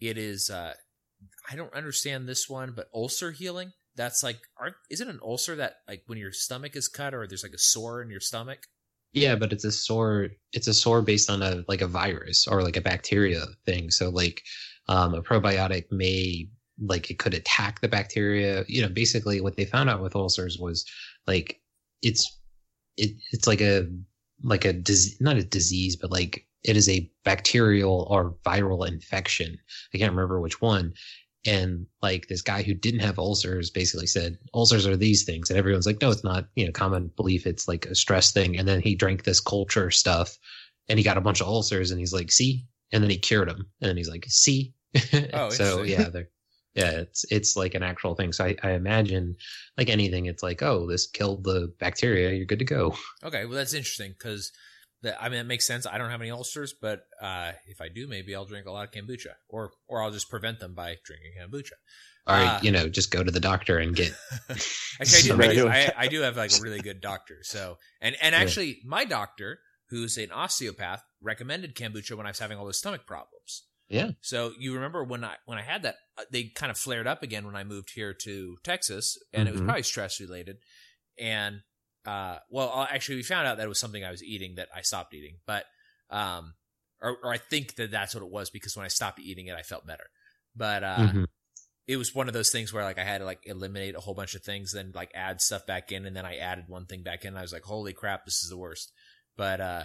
it is. Uh, I don't understand this one, but ulcer healing. That's like, aren't, is it an ulcer that like when your stomach is cut or there's like a sore in your stomach? Yeah, but it's a sore. It's a sore based on a like a virus or like a bacteria thing. So like, um, a probiotic may like it could attack the bacteria. You know, basically what they found out with ulcers was like it's it it's like a like a disease, not a disease, but like it is a bacterial or viral infection. I can't remember which one. And like this guy who didn't have ulcers basically said, ulcers are these things. And everyone's like, no, it's not, you know, common belief. It's like a stress thing. And then he drank this culture stuff and he got a bunch of ulcers and he's like, see? And then he cured them. And then he's like, see? Oh, so yeah, they're, yeah, it's, it's like an actual thing. So I, I imagine like anything, it's like, oh, this killed the bacteria. You're good to go. Okay, well that's interesting because that I mean it makes sense. I don't have any ulcers, but uh, if I do, maybe I'll drink a lot of kombucha, or or I'll just prevent them by drinking kombucha. Or, Ah. you know, just go to the doctor and get, Actually, I do. I, do I, I do have like a really good doctor. So, and and Yeah. actually, my doctor, who's an osteopath, recommended kombucha when I was having all those stomach problems. Yeah. So you remember when I when I had that, uh, they kind of flared up again when I moved here to Texas, and it was Mhm. probably stress related. And uh, well, uh, actually, we found out that it was something I was eating that I stopped eating, but um, or, or I think that that's what it was because when I stopped eating it, I felt better. But uh, Mhm. it was one of those things where like I had to like eliminate a whole bunch of things, then like add stuff back in, and then I added one thing back in. And I was like, holy crap, this is the worst. But uh,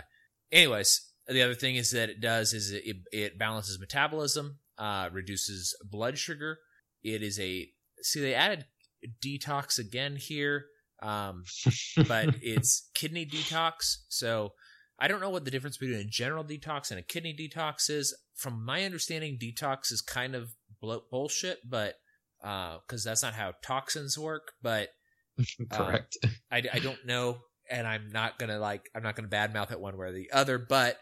anyways, the other thing is that it does is it, it balances metabolism, uh, reduces blood sugar. It is a see they added detox again here, um, but it's kidney detox. So I don't know what the difference between a general detox and a kidney detox is. From my understanding, detox is kind of bullshit, but uh because that's not how toxins work. But correct. I, I don't know, and I'm not gonna like I'm not gonna badmouth it one way or the other. But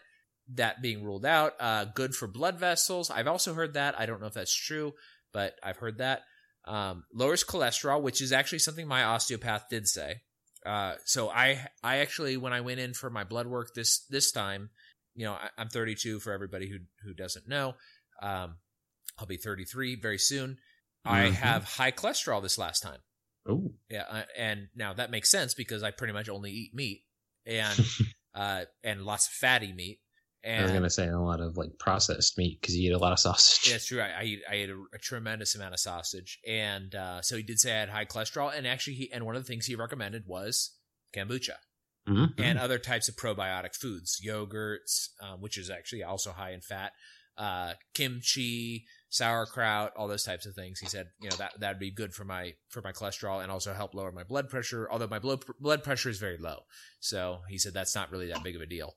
that being ruled out, uh, good for blood vessels. I've also heard that. I don't know if that's true, but I've heard that. Um, lowers cholesterol, which is actually something my osteopath did say. Uh, so I I actually when I went in for my blood work this this time, you know I, I'm 32 for everybody who who doesn't know. Um, I'll be 33 very soon. I Mhm. have high cholesterol this last time. Oh, Yeah, uh, and now that makes sense because I pretty much only eat meat, and uh, and lots of fatty meat. And I was gonna say a lot of like processed meat because you eat a lot of sausage. Yeah, it's true. I, I eat I ate a, a tremendous amount of sausage, and uh, so he did say I had high cholesterol. And actually, he and one of the things he recommended was kombucha Mhm. and other types of probiotic foods, yogurts, um, which is actually also high in fat, uh, kimchi, sauerkraut, all those types of things. He said, you know, that that'd be good for my for my cholesterol and also help lower my blood pressure. Although my blood blood pressure is very low, so he said that's not really that big of a deal.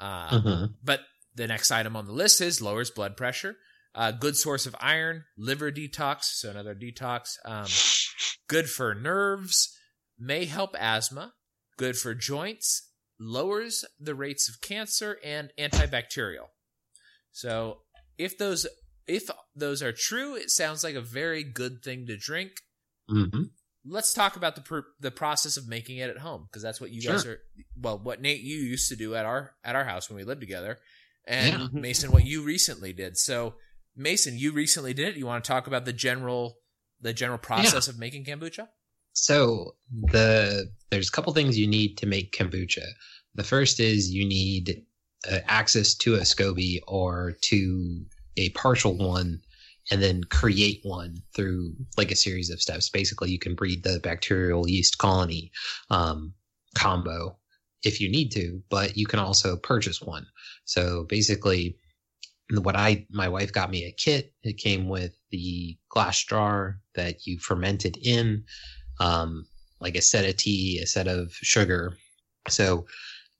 Uh, Mhm. But the next item on the list is lowers blood pressure. Uh, good source of iron, liver detox, so another detox. Um, good for nerves, may help asthma, good for joints, lowers the rates of cancer, and antibacterial. So if those if those are true, it sounds like a very good thing to drink. Mhm. Let's talk about the pr- the process of making it at home because that's what you guys are. Well, what Nate you used to do at our at our house when we lived together, and Yeah. Mason, what you recently did. So, Mason, you recently did it. You want to talk about the general the general process of making kombucha? So the there's a couple things you need to make kombucha. The first is you need uh, access to a SCOBY or to a partial one, and then create one through like a series of steps. Basically, you can breed the bacterial yeast colony um, combo if you need to, but you can also purchase one. So basically, what I my wife got me a kit. It came with the glass jar that you fermented in, um, like a set of tea, a set of sugar. So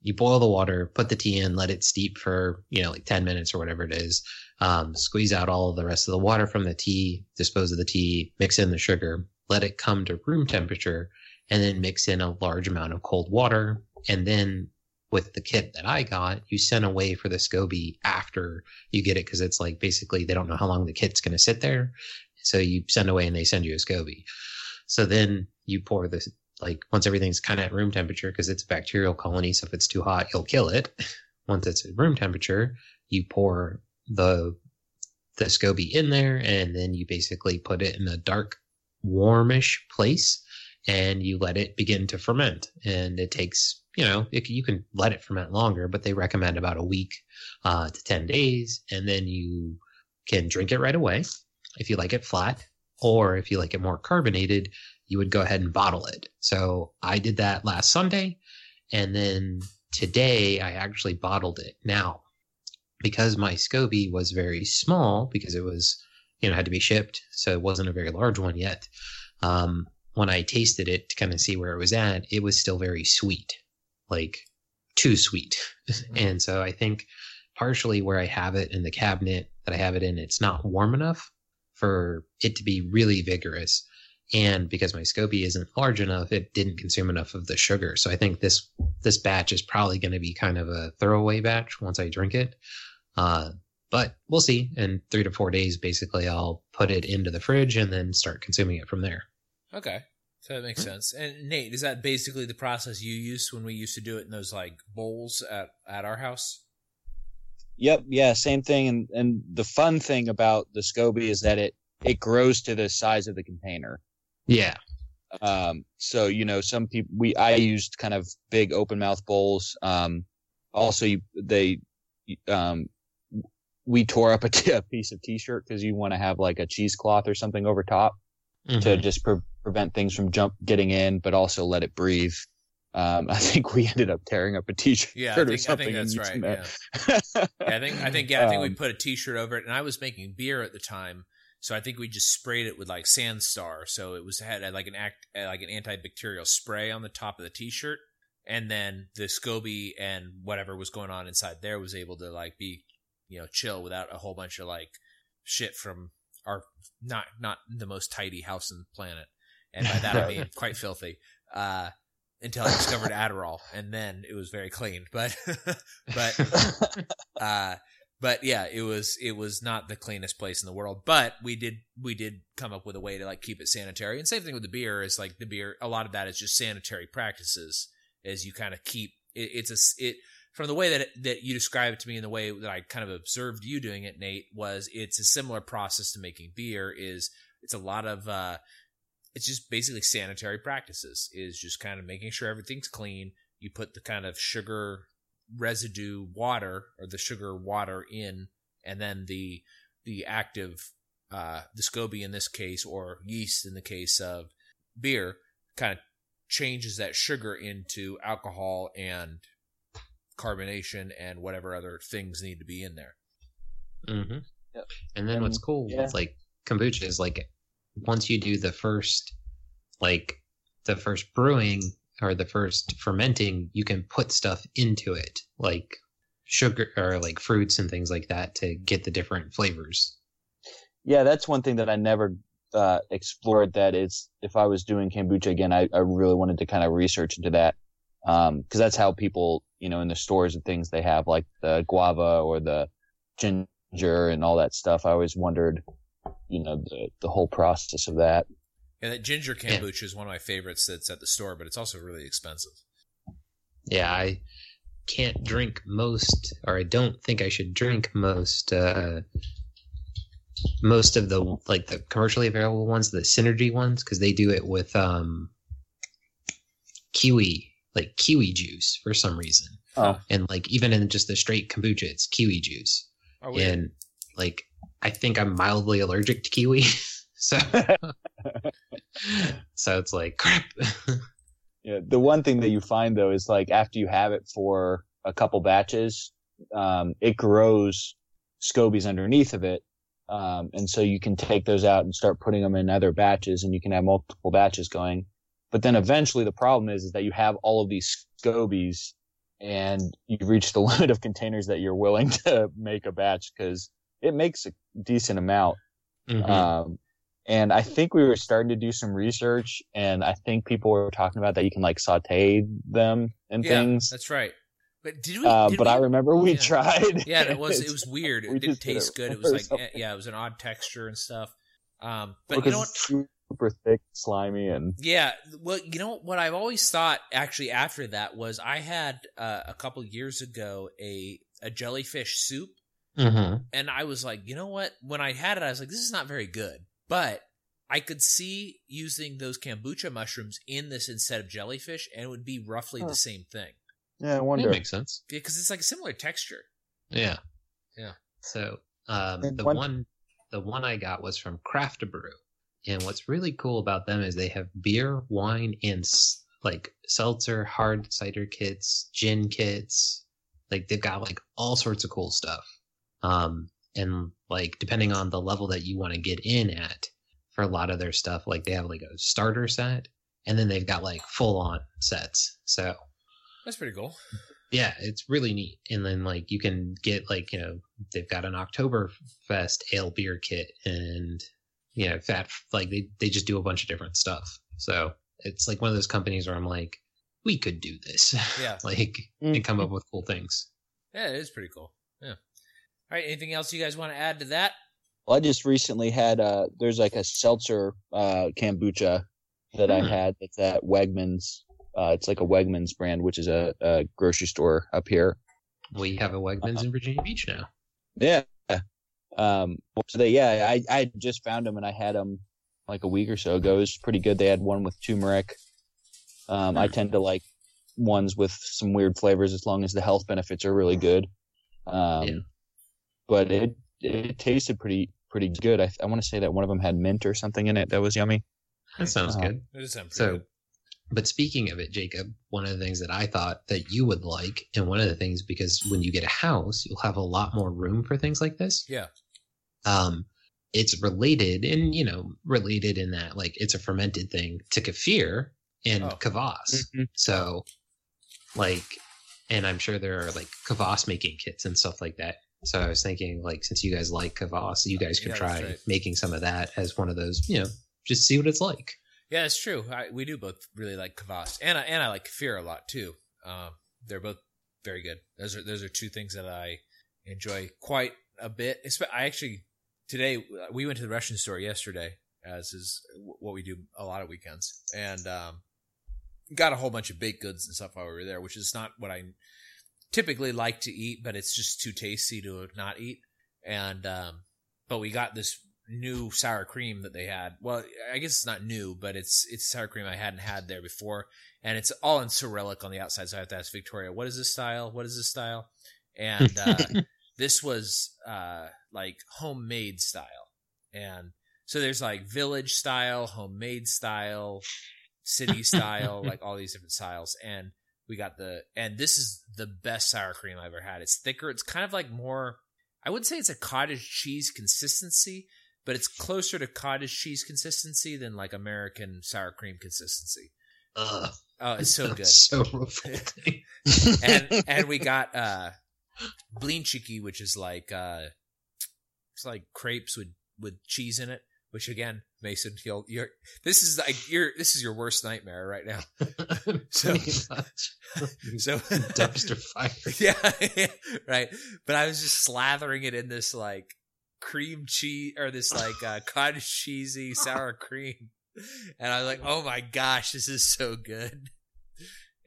you boil the water, put the tea in, let it steep for you know like ten minutes or whatever it is. Um, squeeze out all the rest of the water from the tea, dispose of the tea, mix in the sugar, let it come to room temperature, and then mix in a large amount of cold water, and then with the kit that I got, you send away for the SCOBY after you get it because it's like basically they don't know how long the kit's going to sit there. So you send away and they send you a SCOBY. So then you pour this, like once everything's kind of at room temperature because it's a bacterial colony. So if it's too hot, you'll kill it. once it's at room temperature, you pour the, the SCOBY in there and then you basically put it in a dark, warmish place and you let it begin to ferment. And it takes, you know, it, you can let it ferment longer, but they recommend about a week uh, to 10 days. And then you can drink it right away if you like it flat, or if you like it more carbonated, you would go ahead and bottle it. So I did that last Sunday. And then today I actually bottled it. Now, because my SCOBY was very small, because it was, you know, had to be shipped, so it wasn't a very large one yet. Um, when I tasted it to kind of see where it was at, it was still very sweet, like too sweet. and so I think partially where I have it in the cabinet that I have it in, it's not warm enough for it to be really vigorous. And because my SCOBY isn't large enough, it didn't consume enough of the sugar. So I think this this batch is probably going to be kind of a throwaway batch once I drink it. Uh, but we'll see. In three to four days, basically, I'll put it into the fridge and then start consuming it from there. Okay. So that makes sense. And Nate, is that basically the process you used when we used to do it in those like bowls at, at our house? Yep, yeah, same thing. And and the fun thing about the SCOBY is that it it grows to the size of the container. Yeah. Um, so you know, some people we I used kind of big open mouth bowls. Um, also, you, they um, we tore up a, t- a piece of t-shirt because you want to have like a cheesecloth or something over top to Mhm. just pre- prevent things from jump getting in, but also let it breathe. Um, I think we ended up tearing up a t-shirt Yeah, I or think, I something. think that's right. using Yeah. yeah, I think I think yeah, I think we Um, put a T-shirt over it, and I was making beer at the time, so I think we just sprayed it with like Sandstar, so it was had like an act uh, like an antibacterial spray on the top of the T-shirt, and then the SCOBY and whatever was going on inside there was able to like be you know chill without a whole bunch of like shit from our not not the most tidy house on the planet, and by that I mean quite filthy. Uh, until I discovered Adderall, and then it was very clean. But but uh, but yeah, it was it was not the cleanest place in the world. But we did we did come up with a way to like keep it sanitary. And same thing with the beer is like the beer. A lot of that is just sanitary practices. As you kind of keep it, it's a it from the way that it, that you described it to me and the way that I kind of observed you doing it, Nate. Was it's a similar process to making beer. Is it's a lot of uh, it's just basically sanitary practices. Is just kind of making sure everything's clean. You put the kind of sugar residue water or the sugar water in, and then the the active uh, the SCOBY in this case, or yeast in the case of beer, kind of changes that sugar into alcohol and carbonation and whatever other things need to be in there. Mm-hmm. Yep. And then what's cool yeah. with like kombucha is like once you do the first, like the first brewing or the first fermenting, you can put stuff into it like sugar or like fruits and things like that to get the different flavors. Yeah, that's one thing that I never uh, explored. That is, if I was doing kombucha again, I, I really wanted to kind of research into that because that's how people, you know, in the stores and things they have like the guava or the ginger and all that stuff. I always wondered, you know, the the whole process of that. Yeah, that ginger Yeah. kombucha is one of my favorites that's at the store, but it's also really expensive. Yeah, I can't drink most, or I don't think I should drink most. Uh, most of the like the commercially available ones, the synergy ones, because they do it with um, kiwi, like kiwi juice for some reason, Oh, and like even in just the straight kombucha, it's kiwi juice, Oh, weird. and like I think I'm mildly allergic to kiwi, so so it's like crap. Yeah, the one thing that you find though is like after you have it for a couple batches, um, it grows scobies underneath of it. Um, and so you can take those out and start putting them in other batches and you can have multiple batches going. But then eventually the problem is, is that you have all of these scobies and you reach the limit of containers that you're willing to make a batch because it makes a decent amount. Mhm. Um, and I think we were starting to do some research, and I think people were talking about that you can like saute them and yeah, things. that's right. But did we? Uh, did but we- I remember we yeah. tried. Yeah, it was it was weird. We It didn't just did taste it good. It was like ourselves. eh, yeah, it was an odd texture and stuff. Um, but Because you know what? super thick, slimy, and Yeah, well, you know what I've always thought actually after that was I had uh, a couple years ago a a jellyfish soup Mhm. and I was like, you know what? When I had it, I was like, this is not very good. But I could see using those kombucha mushrooms in this instead of jellyfish, and it would be roughly Huh. the same thing yeah, I That wonder. makes sense. because it's like a similar texture. Yeah. Yeah. So um, the one- one the one I got was from Craft Brew. And what's really cool about them is they have beer, wine, and s- like seltzer, hard cider kits, gin kits. Like they've got like all sorts of cool stuff. Um, and like depending on the level that you want to get in at for a lot of their stuff, like they have like a starter set, and then they've got like full on sets. So That's pretty cool. yeah, it's really neat. And then like you can get like, you know, they've got an Oktoberfest ale beer kit and you know, fat like they they just do a bunch of different stuff. So it's like one of those companies where I'm like, we could do this. Yeah. like and come up mm-hmm. with cool things. Yeah, it is pretty cool. Yeah. All right. Anything else you guys want to add to that? Well, I just recently had uh there's like a seltzer uh kombucha that I Hmm. had that's at Wegmans. Uh, it's like a Wegmans brand, which is a, a grocery store up here. We have a Wegmans in Virginia Beach now. Yeah. Um. So they, yeah, I I just found them and I had them like a week or so ago. It was pretty good. They had one with turmeric. Um. I tend to like ones with some weird flavors as long as the health benefits are really good. Um. Yeah. But it it tasted pretty pretty good. I I want to say that one of them had mint or something in it that was yummy. That sounds Uh-huh. good. It does sound So, good. but speaking of it, Jacob, one of the things that I thought that you would like, and one of the things because when you get a house, you'll have a lot more room for things like this. Yeah. Um, it's related, and you know, related in that like it's a fermented thing to kefir and Oh. kvass. So, like, and I'm sure there are like kvass making kits and stuff like that. So I was thinking, like, since you guys like kvass, you guys could Yeah, try right. making some of that as one of those, you know, just see what it's like. Yeah, it's true. I, we do both really like kvass, and I, and I like kefir a lot too. Um, they're both very good. Those are those are two things that I enjoy quite a bit. I actually today we went to the Russian store yesterday, as is what we do a lot of weekends, and um, got a whole bunch of baked goods and stuff while we were there, which is not what I typically like to eat, but it's just too tasty to not eat. And um, but we got this new sour cream that they had. Well, I guess it's not new, but it's it's sour cream I hadn't had there before, and it's all in Cyrillic on the outside. So I have to ask Victoria, "What is this style? What is this style?" And uh, this was uh, like homemade style, and so there's like village style, homemade style, city style, like all these different styles, and we got the and this is the best sour cream I've ever had. It's thicker. It's kind of like more. I wouldn't say it's a cottage cheese consistency, but it's closer to cottage cheese consistency than like American sour cream consistency. Ugh. Oh, it's so good. so revolting. and and we got uh blinchiki, which is like uh it's like crepes with with cheese in it. Which again, Mason, you'll you're this is like your this is your worst nightmare right now. So-. So dumpster fire. yeah, right. But I was just slathering it in this like cream cheese or this like uh, cottage cheesy sour cream, and I was like, "Oh my gosh, this is so good."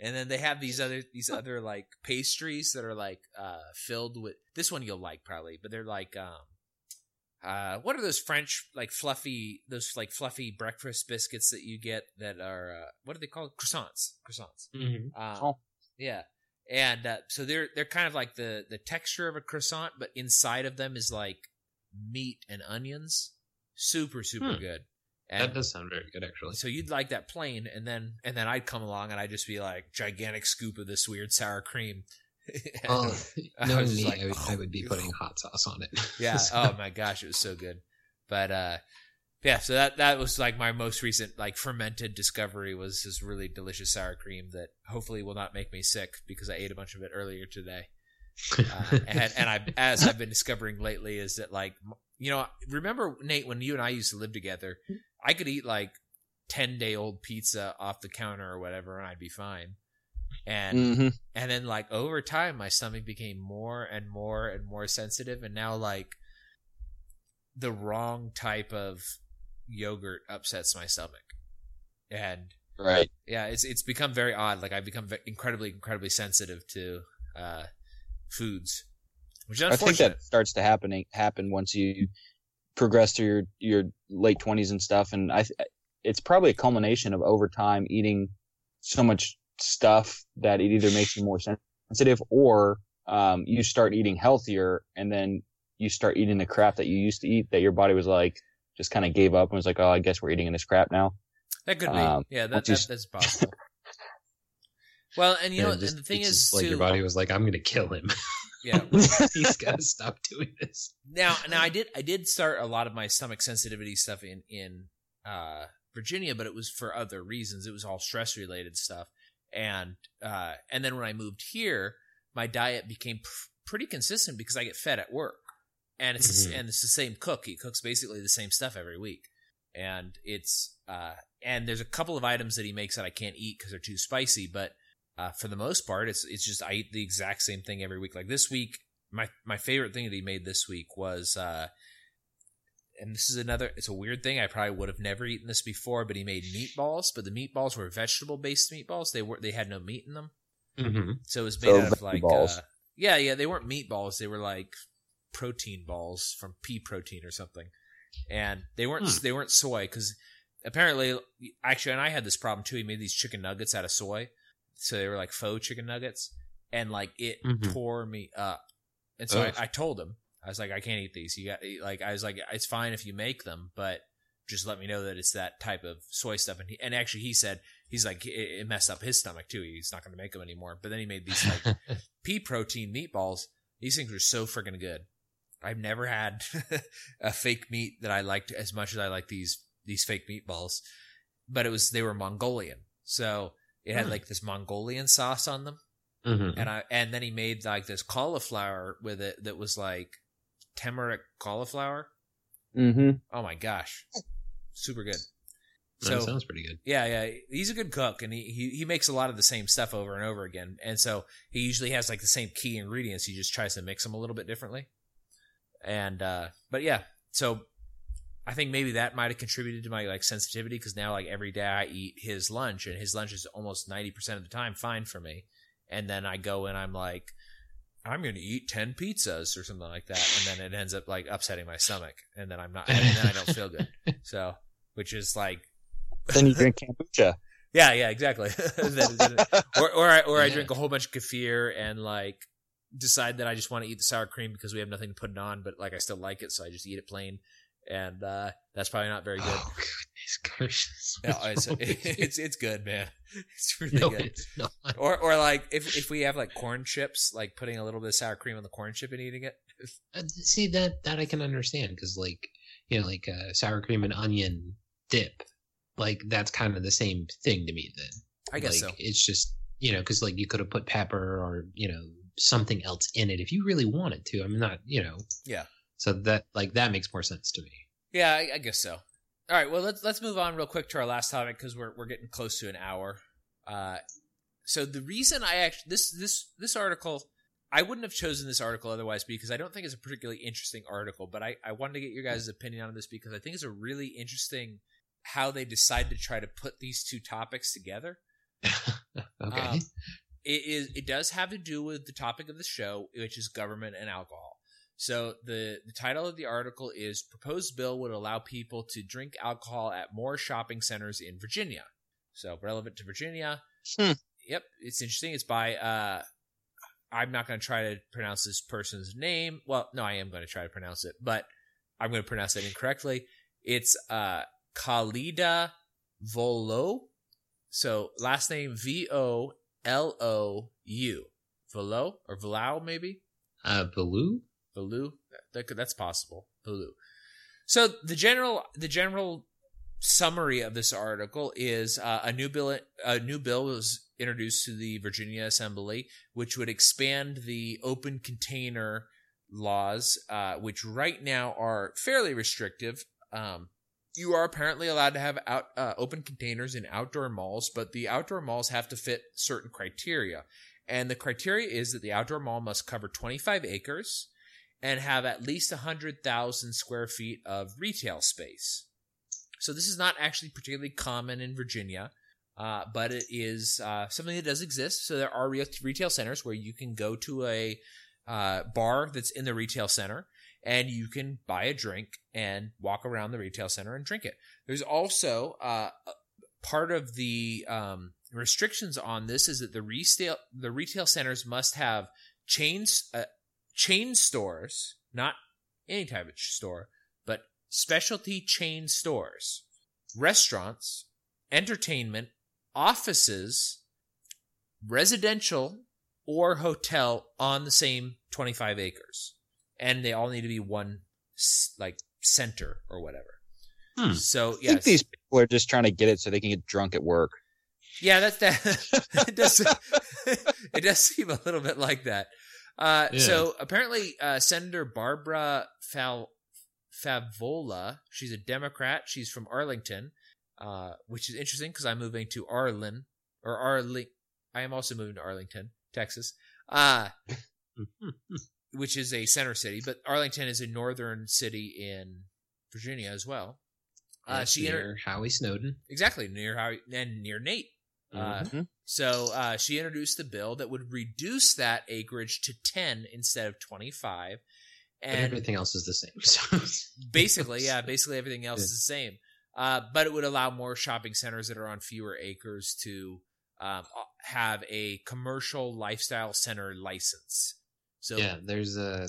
And then they have these other these other like pastries that are like uh filled with this one you'll like probably, but they're like um uh what are those French like fluffy those like fluffy breakfast biscuits that you get that are uh, what are they called croissants croissants Mhm. um, Oh. Yeah, and uh, so they're they're kind of like the the texture of a croissant, but inside of them is like meat and onions. Super super Hmm. good. That does sound very good, actually. so you'd like that plain, and then and then I'd come along and I'd just be like gigantic scoop of this weird sour cream. Oh, I knowing me, like, I, would, I oh, would be putting hot sauce on it. yeah. So- Oh my gosh, it was so good. But uh yeah, so that that was like my most recent like fermented discovery was this really delicious sour cream that hopefully will not make me sick because I ate a bunch of it earlier today. Uh, and and I as I've been discovering lately is that like you know remember Nate when you and I used to live together, I could eat like ten day old pizza off the counter or whatever and I'd be fine. And hmm and then like over time my stomach became more and more and more sensitive and now like the wrong type of yogurt upsets my stomach. And Right. yeah it's it's become very odd. Like i've become incredibly incredibly sensitive to uh foods which I think that starts to happening happen once you progress through your your late twenties and stuff, and I it's probably a culmination of over time eating so much stuff that it either makes you more sensitive or um, you start eating healthier, and then you start eating the crap that you used to eat that your body was like just kind of gave up and was like, oh, I guess we're eating this crap now. that could be um, yeah that, that that's possible well and you know just- and the thing is like too, your body was like, I'm going to kill him. yeah He's got to stop doing this. now now i did i did start a lot of my stomach sensitivity stuff in in uh virginia but it was for other reasons it was all stress related stuff and uh and then when i moved here my diet became pr- pretty consistent because i get fed at work and it's Mhm. and it's the same cook he cooks basically the same stuff every week and it's uh and there's a couple of items that he makes that i can't eat because they're too spicy but uh, for the most part, it's it's just I eat the exact same thing every week. Like this week, my my favorite thing that he made this week was, uh, and this is another. It's a weird thing. I probably would have never eaten this before, but he made meatballs. But the meatballs were vegetable based meatballs. They were they had no meat in them, Mm-hmm. so it was So made out of like balls. uh, yeah yeah they weren't meatballs. They were like protein balls from pea protein or something, and they weren't Hmm. they weren't soy because apparently actually and I had this problem too. He made these chicken nuggets out of soy, so they were like faux chicken nuggets, and like it Mhm. tore me up. And so I, I told him I was like I can't eat these. You got like I was like it's fine if you make them, but just let me know that it's that type of soy stuff. And he, and actually he said he's like it, it messed up his stomach too. He's not going to make them anymore. But then he made these like pea protein meatballs. These things are so freaking good. I've never had a fake meat that I liked as much as I like these these fake meatballs. But it was they were Mongolian, so it had Hmm. like this Mongolian sauce on them, hmm and I and then he made like this cauliflower with it that was like turmeric cauliflower. Mm-hmm. Oh my gosh, super good. that So sounds pretty good. yeah, yeah, he's a good cook, and he, he he makes a lot of the same stuff over and over again. And so he usually has like the same key ingredients. He just tries to mix them a little bit differently. And uh but yeah, so I think maybe that might have contributed to my like sensitivity because now like every day I eat his lunch, and his lunch is almost ninety percent of the time fine for me. And then I go and I'm like I'm going to eat 10 pizzas or something like that. And then it ends up like upsetting my stomach. And then I'm not, and then I don't feel good. So, which is like, then you drink kombucha. yeah, yeah, exactly. Then- then- or, or, I, or I drink a whole bunch of kefir and like decide that I just want to eat the sour cream because we have nothing to put it on, but like I still like it. So I just eat it plain. And, uh, that's probably not very good. Oh, gracious. No, it's, What's wrong with you? it's, it's good, man. It's really no, good. it's. Or, or like if, if we have like corn chips, like putting a little bit of sour cream on the corn chip and eating it. Uh, See that that I can understand because like you know like uh, sour cream and onion dip, like that's kind of the same thing to me. Then I guess like, so. It's just you know because like you could have put pepper or you know something else in it if you really wanted to. I'm not you know Yeah. So that like that makes more sense to me. Yeah, I, I guess so. All right, well let's let's move on real quick to our last topic because we're we're getting close to an hour. Uh, so the reason I actually this this this article I wouldn't have chosen this article otherwise because I don't think it's a particularly interesting article, but I I wanted to get your guys' opinion on this because I think it's a really interesting how they decide to try to put these two topics together. okay. Um, it is it does have to do with the topic of the show, which is government and alcohol. So the the title of the article is "Proposed Bill Would Allow People to Drink Alcohol at More Shopping Centers in Virginia." So relevant to Virginia. Hmm. Yep, it's interesting. It's by uh, I'm not going to try to pronounce this person's name. Well, no, I am going to try to pronounce it, but I'm going to pronounce it incorrectly. It's uh, Khalida Volo. So last name V O L O U. Volo or Volau maybe? uh. Volu? That, could- that's possible. Volu. So the general the general summary of this article is uh, a new bill a new bill was introduced to the Virginia Assembly, which would expand the open container laws, uh, which right now are fairly restrictive. Um, you are apparently allowed to have out uh, open containers in outdoor malls, but the outdoor malls have to fit certain criteria. And the criteria is that the outdoor mall must cover 25 acres and have at least 100,000 square feet of retail space. So this is not actually particularly common in Virginia, uh, but it is uh, something that does exist. So there are re- retail centers where you can go to a uh, bar that's in the retail center and you can buy a drink and walk around the retail center and drink it. There's also uh, part of the um, restrictions on this is that the retail the retail centers must have chains uh, chain stores, not any type of store, but specialty chain stores, restaurants, entertainment, offices, residential, or hotel on the same 25 acres. And they all need to be one like center or whatever. Hmm. So I think these people are just trying to get it so they can get drunk at work. yeah, that's that. it does. it does seem a little bit like that. Uh, Yeah. So apparently, uh, Senator Barbara Fal- Favola, she's a Democrat. She's from Arlington, uh, which is interesting because I'm moving to Arlen or Arling. I am also moving to Arlington, Texas, uh, which is a center city. But Arlington is a northern city in Virginia as well. Uh, she near Howie Snowden. exactly near Howie and near Nate. Uh, Mhm. So uh, she introduced the bill that would reduce that acreage to 10 instead of 25. But And everything else is the same. So basically, yeah, basically everything else Yeah. is the same. Uh, but it would allow more shopping centers that are on fewer acres to um, have a commercial lifestyle center license. So yeah, there's a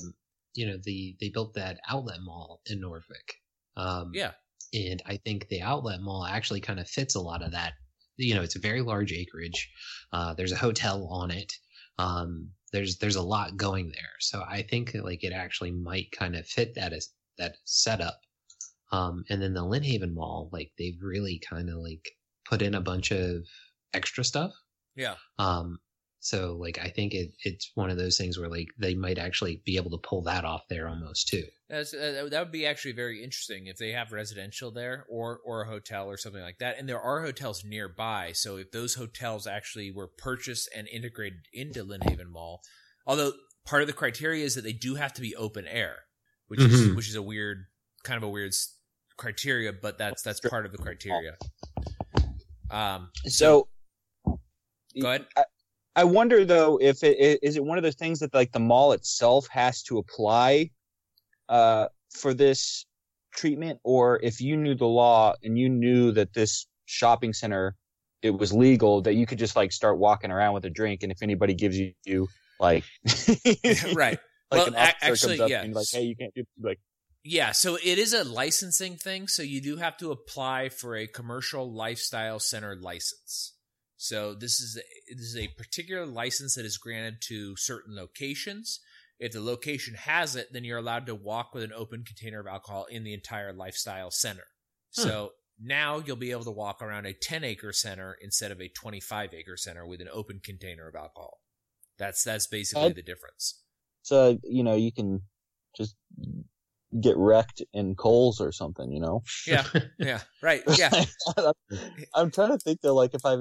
you know the they built that outlet mall in Norfolk. Um, yeah, and I think the outlet mall actually kind of fits a lot of that. You know, it's a very large acreage. Uh, there's a hotel on it. Um, there's there's a lot going there, so I think that, like it actually might kind of fit that as that setup. Um, and then the Lynnhaven Mall, like they've really kind of like put in a bunch of extra stuff. yeah. Um, so like I think it it's one of those things where like they might actually be able to pull that off there almost too. That's, uh, that would be actually very interesting if they have residential there or or a hotel or something like that. And there are hotels nearby, so if those hotels actually were purchased and integrated into Lynnhaven Mall, although part of the criteria is that they do have to be open air, which is Mhm. which is a weird kind of a weird criteria, but that's that's part of the criteria. Um, So, Go ahead. I, I wonder though if it i- it one of those things that like the mall itself has to apply uh, for this treatment, or if you knew the law and you knew that this shopping center it was legal, that you could just like start walking around with a drink, and if anybody gives you, you like right. like Well, actually, yeah. and like, hey, you can't do like Yeah, so it is a licensing thing. So you do have to apply for a commercial lifestyle center license. So this is a, this is a particular license that is granted to certain locations. If the location has it, then you're allowed to walk with an open container of alcohol in the entire lifestyle center. So now you'll be able to walk around a 10 acre center instead of a 25 acre center with an open container of alcohol. That's that's basically Uh, the difference. so you know you can just get wrecked in Kohl's or something, you know. Yeah, yeah, right. Yeah. I'm trying to think though, like if I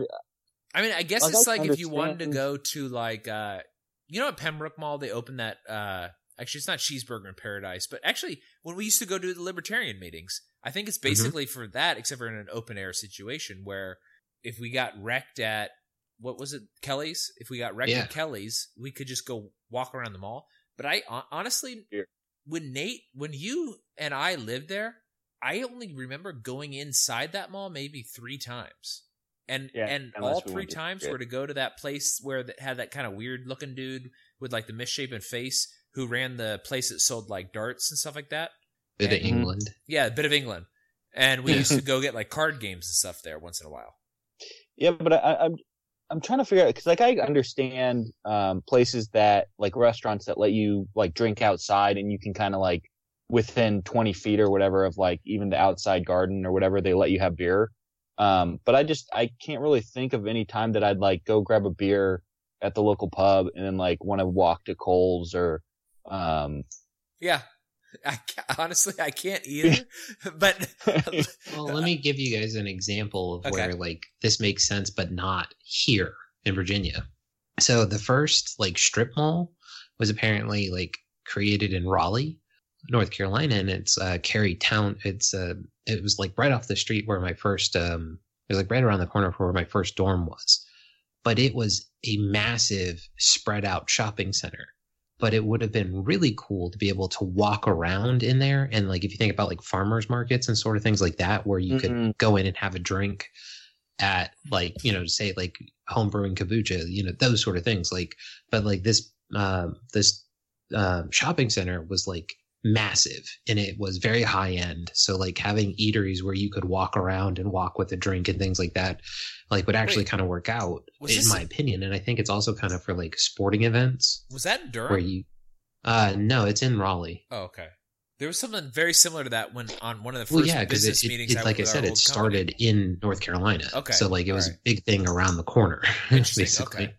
I mean, I guess Like, it's I like if you wanted to go to like uh you know at Pembroke Mall they opened that uh actually it's not cheeseburger in paradise, but actually when we used to go to the libertarian meetings, I think it's basically for that except for in an open air situation where if we got wrecked at what was it Kelly's? If we got wrecked Yeah. at Kelly's, we could just go walk around the mall. But I honestly Yeah. when Nate when you and I lived there, I only remember going inside that mall maybe 3 times. And Yeah, and all three went times were to go to that place where that had that kind of weird looking dude with like the misshapen face who ran the place that sold like darts and stuff like that. Bit of Mhm. England. Yeah, a bit of England. And we used to go get like card games and stuff there once in a while. Yeah, but I, I- I'm I'm trying to figure out because like I understand um, places that like restaurants that let you like drink outside and you can kind of like within 20 feet or whatever of like even the outside garden or whatever they let you have beer. Um, but I just I can't really think of any time that I'd like go grab a beer at the local pub and then like want to walk to Kohl's or um Yeah. I ca- honestly I can't either. but Well, let me give you guys an example of Okay. where like this makes sense, but not here in Virginia. So the first like strip mall was apparently like created in Raleigh, North Carolina, and it's uh, Cary Town. It's uh, it was like right off the street where my first um, it was like right around the corner from where my first dorm was, but it was a massive spread out shopping center. But it would have been really cool to be able to walk around in there and like if you think about like farmers markets and sort of things like that where you could Mhm. go in and have a drink at like you know say like home brewing kombucha you know those sort of things. Like but like this um this um shopping center was like massive and it was very high end so like having eateries where you could walk around and walk with a drink and things like that like would actually Wait, kind of work out in this- my opinion and i think it's also kind of for like sporting events was that in Durham? where you uh no it's in raleigh oh, okay. There was something very similar to that when on one of the first well yeah business it, it, meetings. it- I like i said it old company. started in north carolina Okay, so like it was alright. a big thing around the corner basically Okay.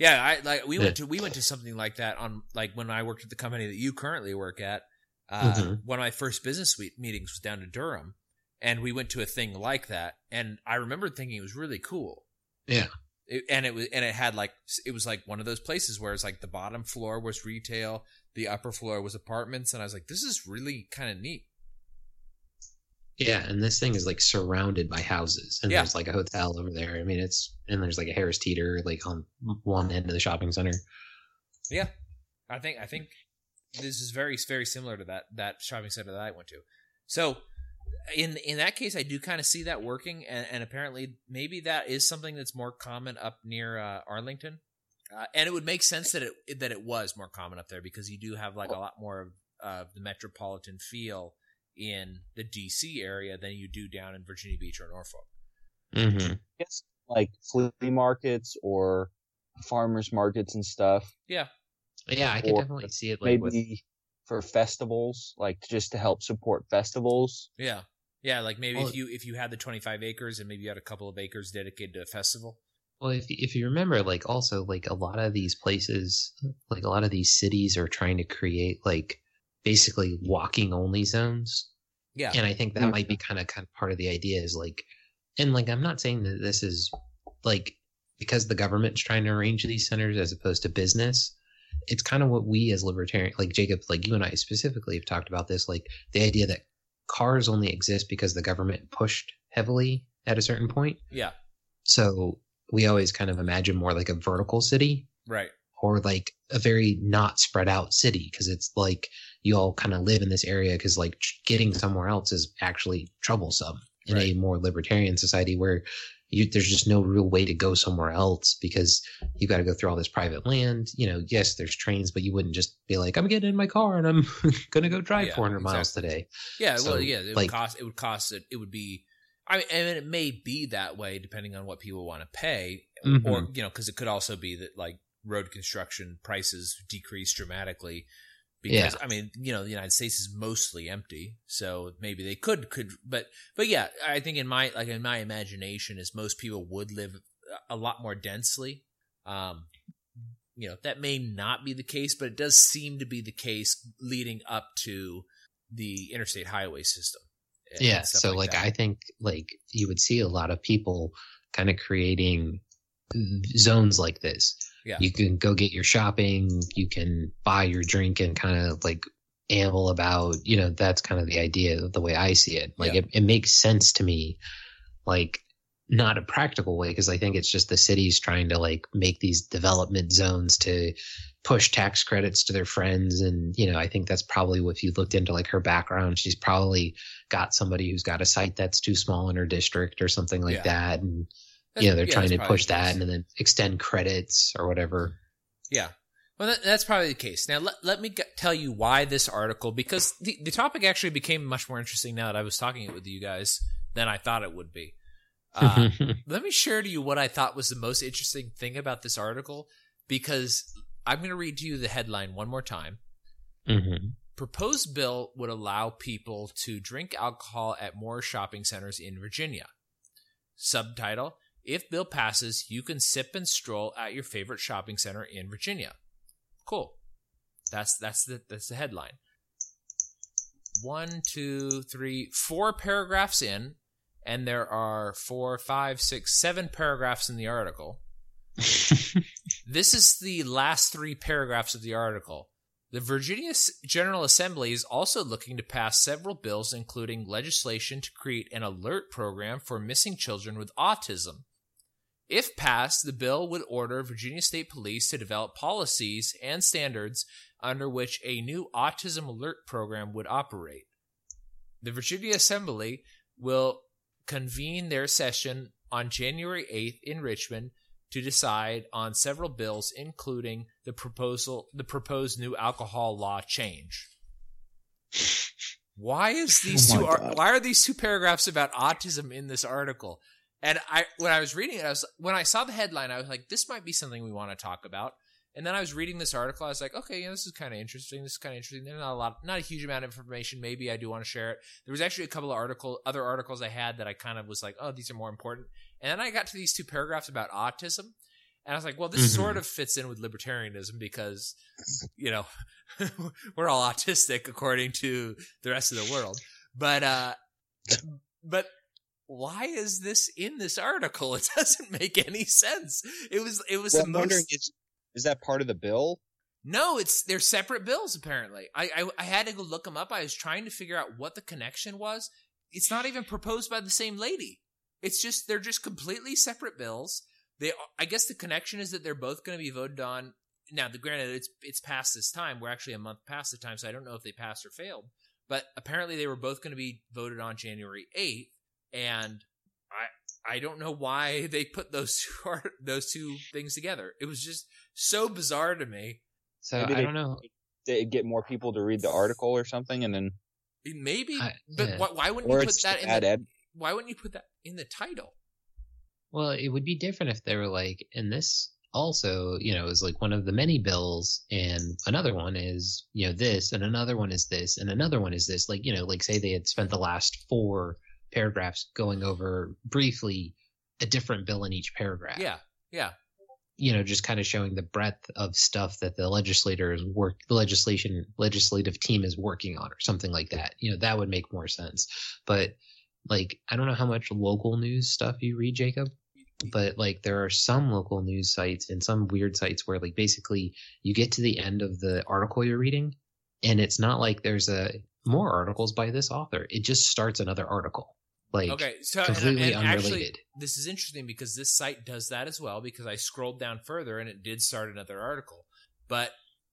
Yeah, I like we went to we went to something like that on like when I worked at the company that you currently work at. Uh, Mhm. One of my first business meetings was down to Durham, and we went to a thing like that. And I remember thinking it was really cool. Yeah. It, and it was and it had like it was like one of those places where it's like the bottom floor was retail, the upper floor was apartments, and I was like, this is really kind of neat. Yeah, and this thing is like surrounded by houses, and Yeah. there's like a hotel over there. I mean, it's and there's like a Harris Teeter like on one end of the shopping center. Yeah, I think I think this is very very similar to that that shopping center that I went to. So in in that case, I do kind of see that working, and, and apparently maybe that is something that's more common up near uh, Arlington, uh, and it would make sense that it that it was more common up there because you do have like a lot more of uh, the metropolitan feel in the DC area than you do down in Virginia Beach or Norfolk. Mm-hmm. guess like flea markets or farmers markets and stuff. Yeah, I can definitely see it like maybe with for festivals, like just to help support festivals. Yeah, yeah, like maybe Well- if you if you had the twenty five acres and maybe you had a couple of acres dedicated to a festival. Well, if if you remember, like also like a lot of these places, like a lot of these cities are trying to create like basically walking only zones, Yeah, and I think that might be kind of kind of part of the idea is like, and like I'm not saying that this is like because the government's trying to arrange these centers as opposed to business. It's kind of what we as libertarian, like Jacob, like you and I specifically have talked about this, like the idea that cars only exist because the government pushed heavily at a certain point. yeah. So we always kind of imagine more like a vertical city Right. or like a very not spread out city because it's like you all kind of live in this area because like getting somewhere else is actually troublesome in Right. a more libertarian society where you there's just no real way to go somewhere else because you got to go through all this private land you know yes there's trains but you wouldn't just be like i'm getting in my car and i'm gonna go drive Yeah, 400 miles today Yeah, So, well, yeah, it would cost. It would cost it. It would be. I mean, and it may be that way depending on what people want to pay, or Mhm. you know, because it could also be that like road construction prices decrease dramatically. Because Yeah. I mean, you know, the United States is mostly empty, so maybe they could could, but but yeah, I think in my like in my imagination is most people would live a lot more densely. Um, you know, that may not be the case, but it does seem to be the case leading up to the interstate highway system. yeah so like, that. i think like you would see a lot of people kind of creating zones like this Yeah. you can go get your shopping you can buy your drink and kind of like amble about you know that's kind of the idea the way i see it like Yeah. it, it makes sense to me like not a practical way because i think it's just the cities trying to like make these development zones to push tax credits to their friends and you know i think that's probably what if you looked into like her background she's probably got somebody who's got a site that's too small in her district or something like Yeah. that and That's- know they're yeah, trying to push that and then extend credits or whatever Yeah. Well, that, that's probably the case. Now, let, let me get, tell you why this article, because the, the topic actually became much more interesting now that I was talking it with you guys than I thought it would be. Uh, let me share to you what I thought was the most interesting thing about this article, because I'm going to read to you the headline one more time. Mhm. Proposed bill would allow people to drink alcohol at more shopping centers in Virginia. Subtitle If bill passes, you can sip and stroll at your favorite shopping center in Virginia. Cool. That's that's the that's the headline. One, two, three, four paragraphs in, and there are four, five, six, seven paragraphs in the article. This is the last three paragraphs of the article. The Virginia General Assembly is also looking to pass several bills, including legislation to create an alert program for missing children with autism. If passed, the bill would order Virginia State Police to develop policies and standards under which a new autism alert program would operate. The Virginia Assembly will convene their session on January 8th in Richmond to decide on several bills, including the proposal, the proposed new alcohol law change. Why is these Oh two? Ar- why are these two paragraphs about autism in this article? And I, when I was reading it, I was when I saw the headline, I was like, "This might be something we want to talk about." And then I was reading this article. I was like, "Okay, yeah, this is kind of interesting. This is kind of interesting." There's not a lot, not a huge amount of information. Maybe I do want to share it. There was actually a couple of article, other articles I had that I kind of was like, "Oh, these are more important." And then I got to these two paragraphs about autism, and I was like, "Well, this Mhm. sort of fits in with libertarianism because, you know, we're all autistic according to the rest of the world." But, uh, but why is this in this article? It doesn't make any sense. It was, it was Well, the I'm most. wondering is is that part of the bill? No, it's they're separate bills. Apparently, I, I I had to go look them up. I was trying to figure out what the connection was. It's not even proposed by the same lady. It's just they're just completely separate bills. They, I guess, the connection is that they're both going to be voted on. Now, the granted, it's it's past this time. We're actually a month past the time, so I don't know if they passed or failed. But apparently, they were both going to be voted on January eighth, and I I don't know why they put those two art- those two things together. It was just so bizarre to me. so Maybe i they- don't know They get more people to read the article or something, and then Maybe, I- but yeah. why, why wouldn't or you put that in the, ed. Why wouldn't you put that in the title? Well, it would be different if they were like, and this also, you know, is like one of the many bills, and another one is, you know, this, and another one is this, and another one is this. Like, you know, like say they had spent the last four paragraphs going over briefly a different bill in each paragraph. Yeah, yeah, You know, just kind of showing the breadth of stuff that the legislators work, the legislation, legislative team is working on, or something like that. You know, that would make more sense. But like, I don't know how much local news stuff you read, Jacob but like there are some local news sites and some weird sites where like basically you get to the end of the article you're reading and it's not like there's a more articles by this author it just starts another article Like okay, so completely and, actually, unrelated. this is interesting because this site does that as well. Because I scrolled down further and it did start another article, but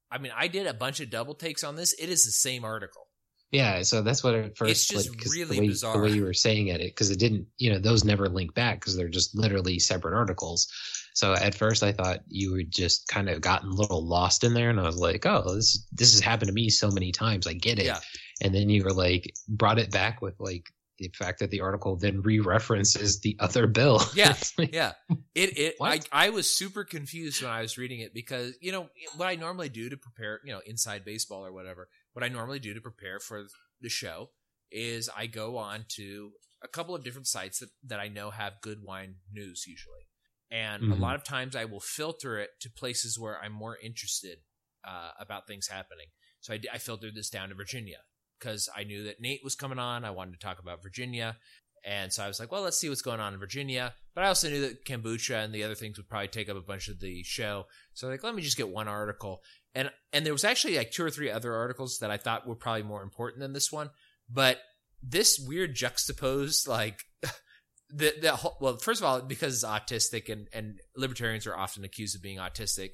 I mean, I did a bunch of double takes on this. It is the same article. Yeah, so that's what at first It's just like, really the way, bizarre. the way you were saying it because it didn't you know those never link back because they're just literally separate articles. So at first I thought you were just kind of gotten a little lost in there, and I was like, oh, this this has happened to me so many times, I get it. Yeah. And then you were like brought it back with like the fact that the article then re-references the other bill. Yeah. Yeah, it it I, I was super confused when I was reading it because you know what I normally do to prepare you know inside baseball or whatever. What I normally do to prepare for the show is I go on to a couple of different sites that that I know have good wine news usually, and a Mhm. lot of times I will filter it to places where I'm more interested uh, about things happening. So I, I filtered this down to Virginia because I knew that Nate was coming on. I wanted to talk about Virginia. And so I was like, well, let's see what's going on in Virginia. But I also knew that kombucha and the other things would probably take up a bunch of the show. So like, let me just get one article. And and there was actually like two or three other articles that I thought were probably more important than this one. But this weird juxtaposed like the the whole, well, first of all, because it's autistic and and libertarians are often accused of being autistic,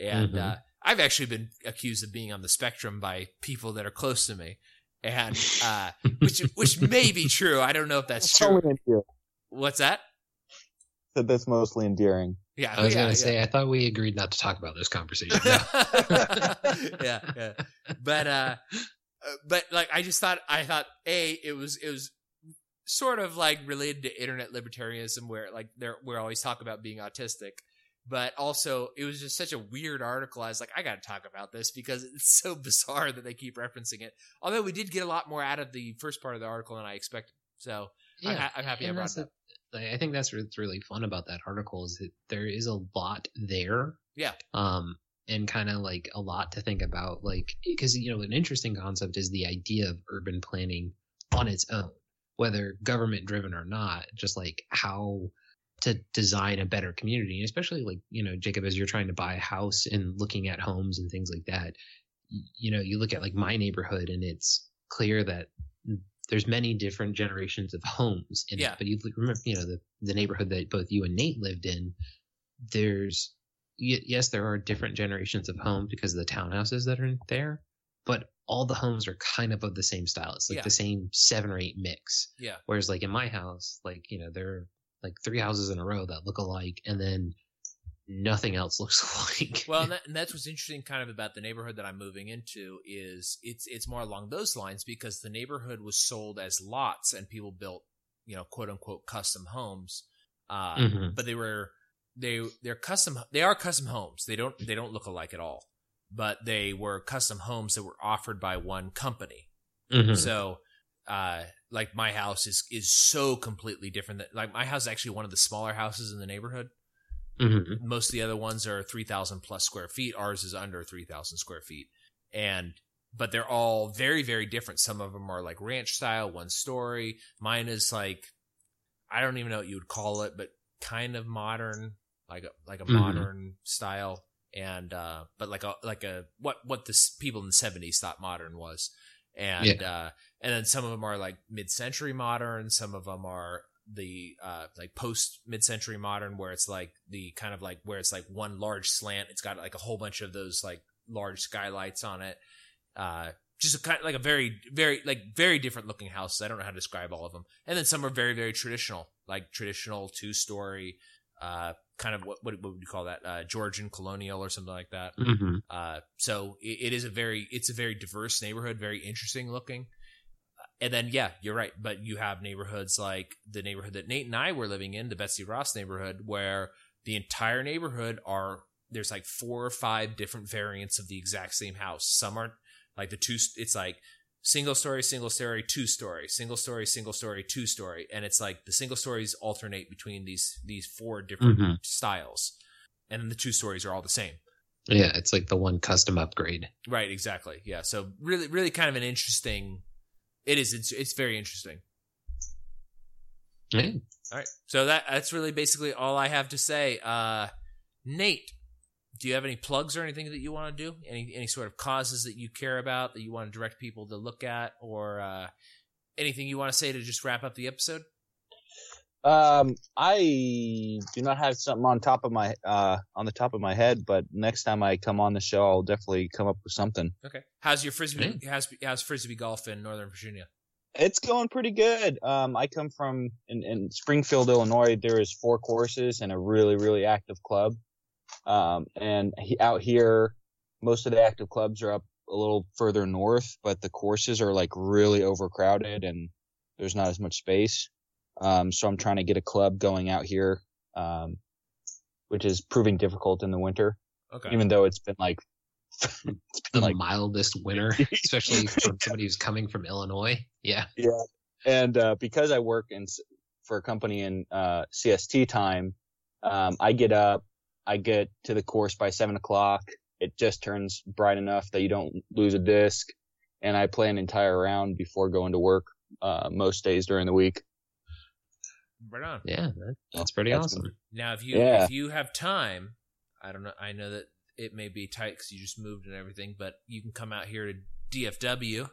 and Mhm. uh, I've actually been accused of being on the spectrum by people that are close to me, and uh, which which may be true. I don't know if that's That's true. only. What's that? Said that's mostly endearing. Yeah, I was yeah, gonna yeah. say I thought we agreed not to talk about this conversation. yeah, yeah. But uh uh, but like I just thought I thought a it was it was sort of like related to internet libertarianism where like they're we always talk about being autistic. But also it was just such a weird article. I was like, I gotta talk about this because it's so bizarre that they keep referencing it. Although we did get a lot more out of the first part of the article than I expected. So I'm, ha- I'm happy I brought that. I think that's what's really fun about that article is that there is a lot there. Yeah. Um, and kind of like a lot to think about, like because you know an interesting concept is the idea of urban planning on its own, whether government driven or not. Just like how to design a better community, and especially like you know Jacob, as you're trying to buy a house and looking at homes and things like that. You know, you look at like my neighborhood, and it's clear that there's many different generations of homes in Yeah. it. But you remember, you know, the, the neighborhood that both you and Nate lived in, there's, y- yes, there are different generations of homes because of the townhouses that are there, but all the homes are kind of of the same style. It's like Yeah. the same seven or eight mix. Yeah. Whereas like in my house, like, you know, there are like three houses in a row that look alike and then nothing else looks alike. Well, and, that, and that's what's interesting, kind of about the neighborhood that I'm moving into is it's it's more along those lines because the neighborhood was sold as lots and people built, you know, quote unquote custom homes, uh, Mhm. but they were they they're custom they are custom homes. They don't they don't look alike at all, but they were custom homes that were offered by one company. Mhm. So, uh, like my house is is so completely different. That like my house is actually one of the smaller houses in the neighborhood. Mhm. most of the other ones are 3000 plus square feet. Ours is under 3000 square feet. And but they're all very very different. Some of them are like ranch style one story. Mine is like i don't even know what you would call it but kind of modern like a like a Mhm. modern style. And uh but like a like a what what the people in the 70s thought modern was. And uh and then some of them are like mid-century modern some of them are the uh like post mid-century modern where it's like the kind of like where it's like one large slant. It's got like a whole bunch of those like large skylights on it. Uh just a kind of like a very very like very different looking houses. I don't know how to describe all of them and then some are very very traditional like traditional two story uh kind of what what, what would you call that? Uh georgian colonial or something like that. Mhm. uh, so it, it is a very it's a very diverse neighborhood, very interesting looking. And then yeah, you're right. But you have neighborhoods like the neighborhood that Nate and I were living in, the Betsy Ross neighborhood, where the entire neighborhood are there's like four or five different variants of the exact same house. Some are like the two. It's like single story, single story, two story, single story, single story, two story, and it's like the single stories alternate between these these four different Mhm. styles, and then the two stories are all the same. Yeah, it's like the one custom upgrade. Right, exactly. Yeah. So really, really kind of an interesting. It is. It's, it's very interesting. All right. So that that's really basically all I have to say. Uh, Nate, do you have any plugs or anything that you want to do? Any any sort of causes that you care about that you want to direct people to look at, or uh, anything you want to say to just wrap up the episode? Um, I do not have something on top of my uh on the top of my head, but next time I come on the show, I'll definitely come up with something. Okay. How's your frisbee? How's how's frisbee golf in Northern Virginia? It's going pretty good. Um, I come from in, in Springfield, Illinois. There is four courses and a really really active club. Um, and he, out here, most of the active clubs are up a little further north, but the courses are like really overcrowded and there's not as much space. Um, so I'm trying to get a club going out here, um, which is proving difficult in the winter. Okay. Even though it's been like, it's been The like mildest winter, especially from somebody who's coming from Illinois. Yeah. Yeah, and uh, because I work in for a company in uh, CST time, um, I get up, I get to the course by seven o'clock. It just turns bright enough that you don't lose a disc, and I play an entire round before going to work uh, most days during the week. Right on. Yeah. That's pretty That's awesome. Now, if you Yeah. if you have time, I don't know. I know that it may be tight because you just moved and everything, but you can come out here to DFW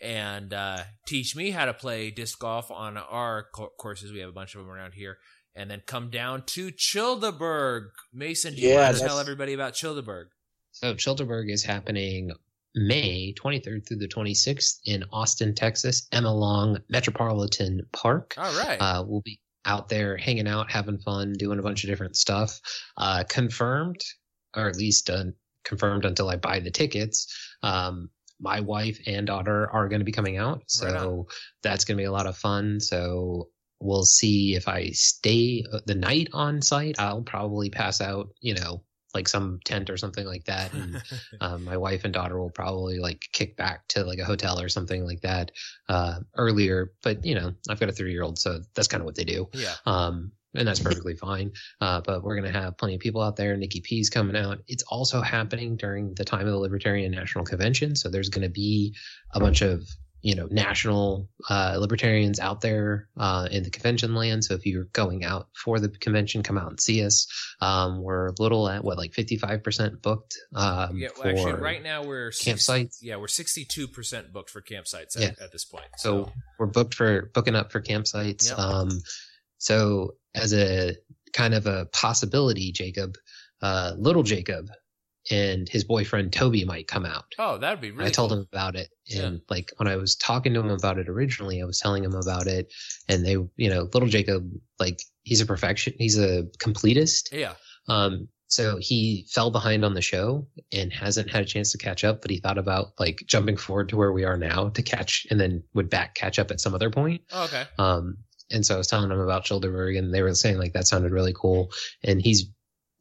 and uh, teach me how to play disc golf on our co- courses. We have a bunch of them around here, and then come down to Childerberg. Mason, do you Yeah, want to tell everybody about Childerberg? So Childerberg is happening May 23rd through the 26th in Austin, Texas, Emma Long Metropolitan Park. All right. Uh, we'll be out there hanging out, having fun, doing a bunch of different stuff. Uh, confirmed, or at least uh, confirmed until I buy the tickets. Um, my wife and daughter are going to be coming out, so Right that's going to be a lot of fun. So we'll see if I stay uh, the night on site. I'll probably pass out, you know, like some tent or something like that, and um, my wife and daughter will probably like kick back to like a hotel or something like that uh, earlier. But you know, I've got a three year old, so that's kind of what they do. yeah. Um, and that's perfectly fine. Uh, but we're going to have plenty of people out there. Nikki P's coming out. It's also happening during the time of the Libertarian National Convention. So there's going to be a bunch of, you know, national uh, libertarians out there uh, in the convention land. So if you're going out for the convention, come out and see us. Um, we're a little at what, like 55% booked. Um, Yeah, well, for, actually, right now we're campsites? Yeah, we're sixty-two percent booked for campsites at, Yeah. at this point. So we're booked for booking up for campsites. Yep. Um, so as a kind of a possibility, Jacob, uh, little Jacob and his boyfriend Toby might come out. oh, that'd be really. I told cool. him about it. And like when I was talking to him about it originally, I was telling him about it and they, you know, little Jacob, like he's a perfection. He's a completist. Yeah. Um, so he fell behind on the show and hasn't had a chance to catch up, but he thought about like jumping forward to where we are now to catch and then would back catch up at some other point. Oh, okay. Um, and so I was telling him about Childerberg and they were saying like that sounded really cool. And he's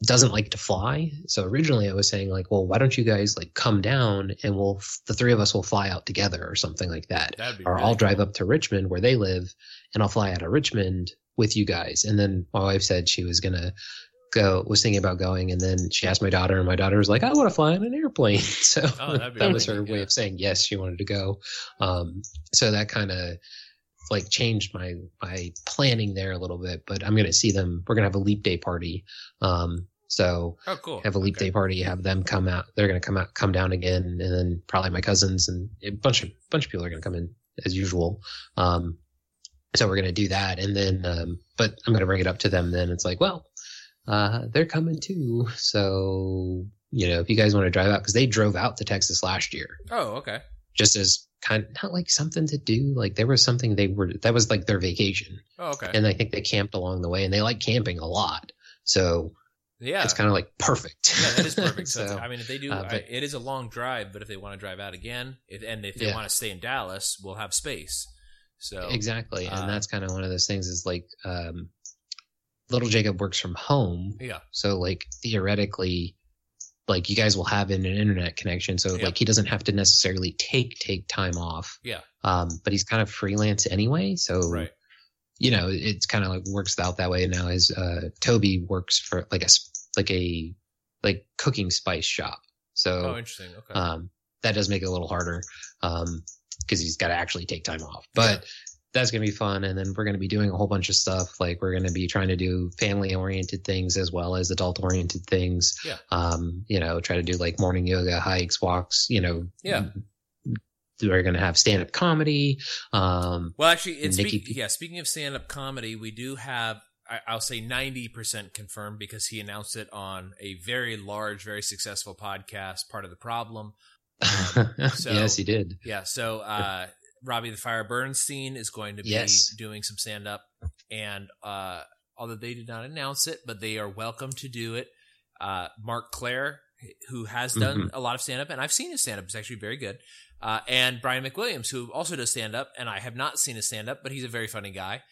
doesn't like to fly. So originally I was saying like, well, why don't you guys like come down and we'll, the three of us will fly out together or something like that. That'd be. Or really I'll drive up to Richmond where they live and I'll fly out of Richmond with you guys. And then my wife said she was going to go, was thinking about going. And then she asked my daughter and my daughter was like, I want to fly on an airplane. So Oh, that'd was her way of saying yes, she wanted to go. Um, so that kind of like changed my, my planning there a little bit, but I'm going to see them. We're going to have a leap day party. Um, so Oh, cool. have a leap Okay. day party, have them come out. They're going to come out, come down again, and then probably my cousins and a bunch of bunch of people are going to come in as usual. Um, so we're going to do that, and then, um, but I'm going to bring it up to them. Then it's like, well, uh, they're coming too. So you know, if you guys want to drive out, because they drove out to Texas last year, Oh, okay. just as kind of not like something to do. Like there was something they were that was like their vacation, Oh, okay. and I think they camped along the way, and they like camping a lot. So yeah. it's kind of like perfect. yeah, that is perfect. So, so I mean, if they do, uh, but- I, it is a long drive, but if they want to drive out again, if, and if they Yeah. want to stay in Dallas, we'll have space. So Exactly. uh, and that's kind of one of those things is like, um, little Jacob works from home. yeah, So like theoretically, like you guys will have an, an internet connection. So Yeah. like he doesn't have to necessarily take, take time off. Yeah. Um, but he's kind of freelance anyway. So, right. You know, it's kind of like works out that way. Now his, uh, Toby works for like a like a, like cooking spice shop. So, Oh, interesting. Okay. um, that does make it a little harder um, because he's got to actually take time off. But that's going to be fun. And then we're going to be doing a whole bunch of stuff. Like we're going to be trying to do family oriented things as well as adult oriented things. Yeah. Um, you know, try to do like morning yoga, hikes, walks, you know, Yeah. We're going to have stand up comedy. Um, well, actually, it's Nikki speak, yeah. Speaking of stand up comedy, we do have I, I'll say ninety percent confirmed because he announced it on a very large, very successful podcast. Part of the problem. Um, so- yes, he did. Yeah. So uh, Robbie the Fire Bernstein is going to be Yes. doing some stand up, and uh, although they did not announce it, but they are welcome to do it. Uh, Marc Clair, who has done Mhm. a lot of stand up, and I've seen his stand up; it's actually very good. Uh, and Brian McWilliams, who also does stand up, and I have not seen his stand up, but he's a very funny guy.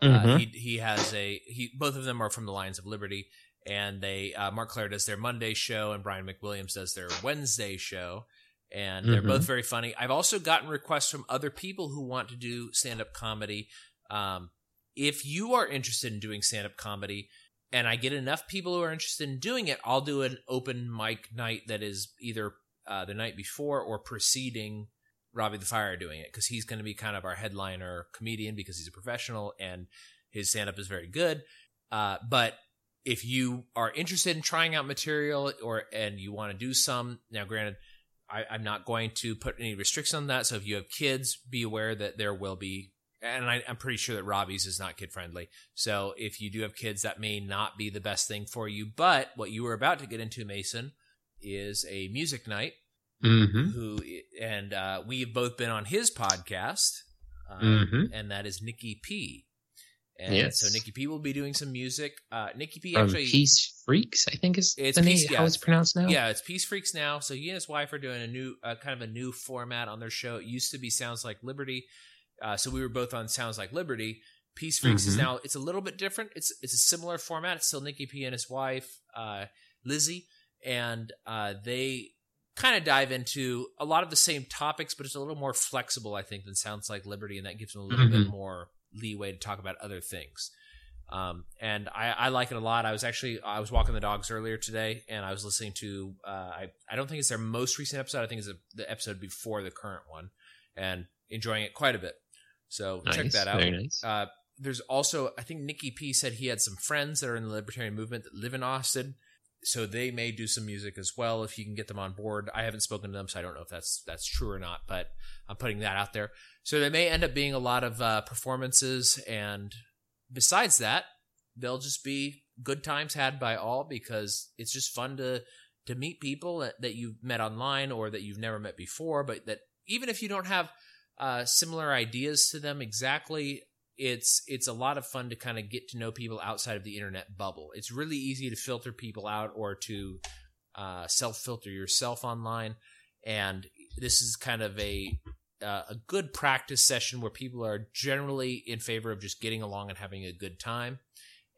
Uh, Mhm. he he has a he. Both of them are from the Lions of Liberty, and they uh, Marc Clair does their Monday show, and Brian McWilliams does their Wednesday show, and they're Mhm. both very funny. I've also gotten requests from other people who want to do stand up comedy. Um, if you are interested in doing stand up comedy, and I get enough people who are interested in doing it, I'll do an open mic night that is either uh, the night before or preceding Robbie the Fire doing it because he's going to be kind of our headliner comedian because he's a professional and his stand up is very good. Uh, but if you are interested in trying out material or and you want to do some, now granted, I, I'm not going to put any restrictions on that. So if you have kids, be aware that there will be, and I, I'm pretty sure that Robbie's is not kid friendly. So if you do have kids, that may not be the best thing for you. But what you were about to get into, Mason, is a music night hmm who and uh, we've both been on his podcast, um, Mhm. and that is Nikki P. And Yes. so Nikki P will be doing some music. Uh, Nikki P actually, Peace Freaks, I think is It's the name, yeah, how it's pronounced now. yeah, it's Peace Freaks now. So he and his wife are doing a new, uh, kind of a new format on their show. It used to be Sounds Like Liberty, uh, so we were both on Sounds Like Liberty. Peace Freaks is Mhm. now it's a little bit different. It's it's a similar format. It's still Nikki P and his wife uh, Lizzie, and uh, they kind of dive into a lot of the same topics, but it's a little more flexible, I think, than Sounds Like Liberty, and that gives them a little bit Mhm. more leeway to talk about other things. Um, and I, I like it a lot. I was actually I was walking the dogs earlier today, and I was listening to uh, I I don't think it's their most recent episode. I think it's the the episode before the current one, and enjoying it quite a bit. So check that out. Nice. Uh, there's also, I think Nikki P said he had some friends that are in the libertarian movement that live in Austin, so they may do some music as well if you can get them on board. I haven't spoken to them, so I don't know if that's that's true or not, but I'm putting that out there. So they may end up being a lot of uh, performances, and besides that, they'll just be good times had by all because it's just fun to to meet people that, that you've met online or that you've never met before, but that even if you don't have uh, similar ideas to them exactly, it's it's a lot of fun to kind of get to know people outside of the internet bubble. It's really easy to filter people out or to uh, self filter yourself online, and this is kind of a uh, a good practice session where people are generally in favor of just getting along and having a good time,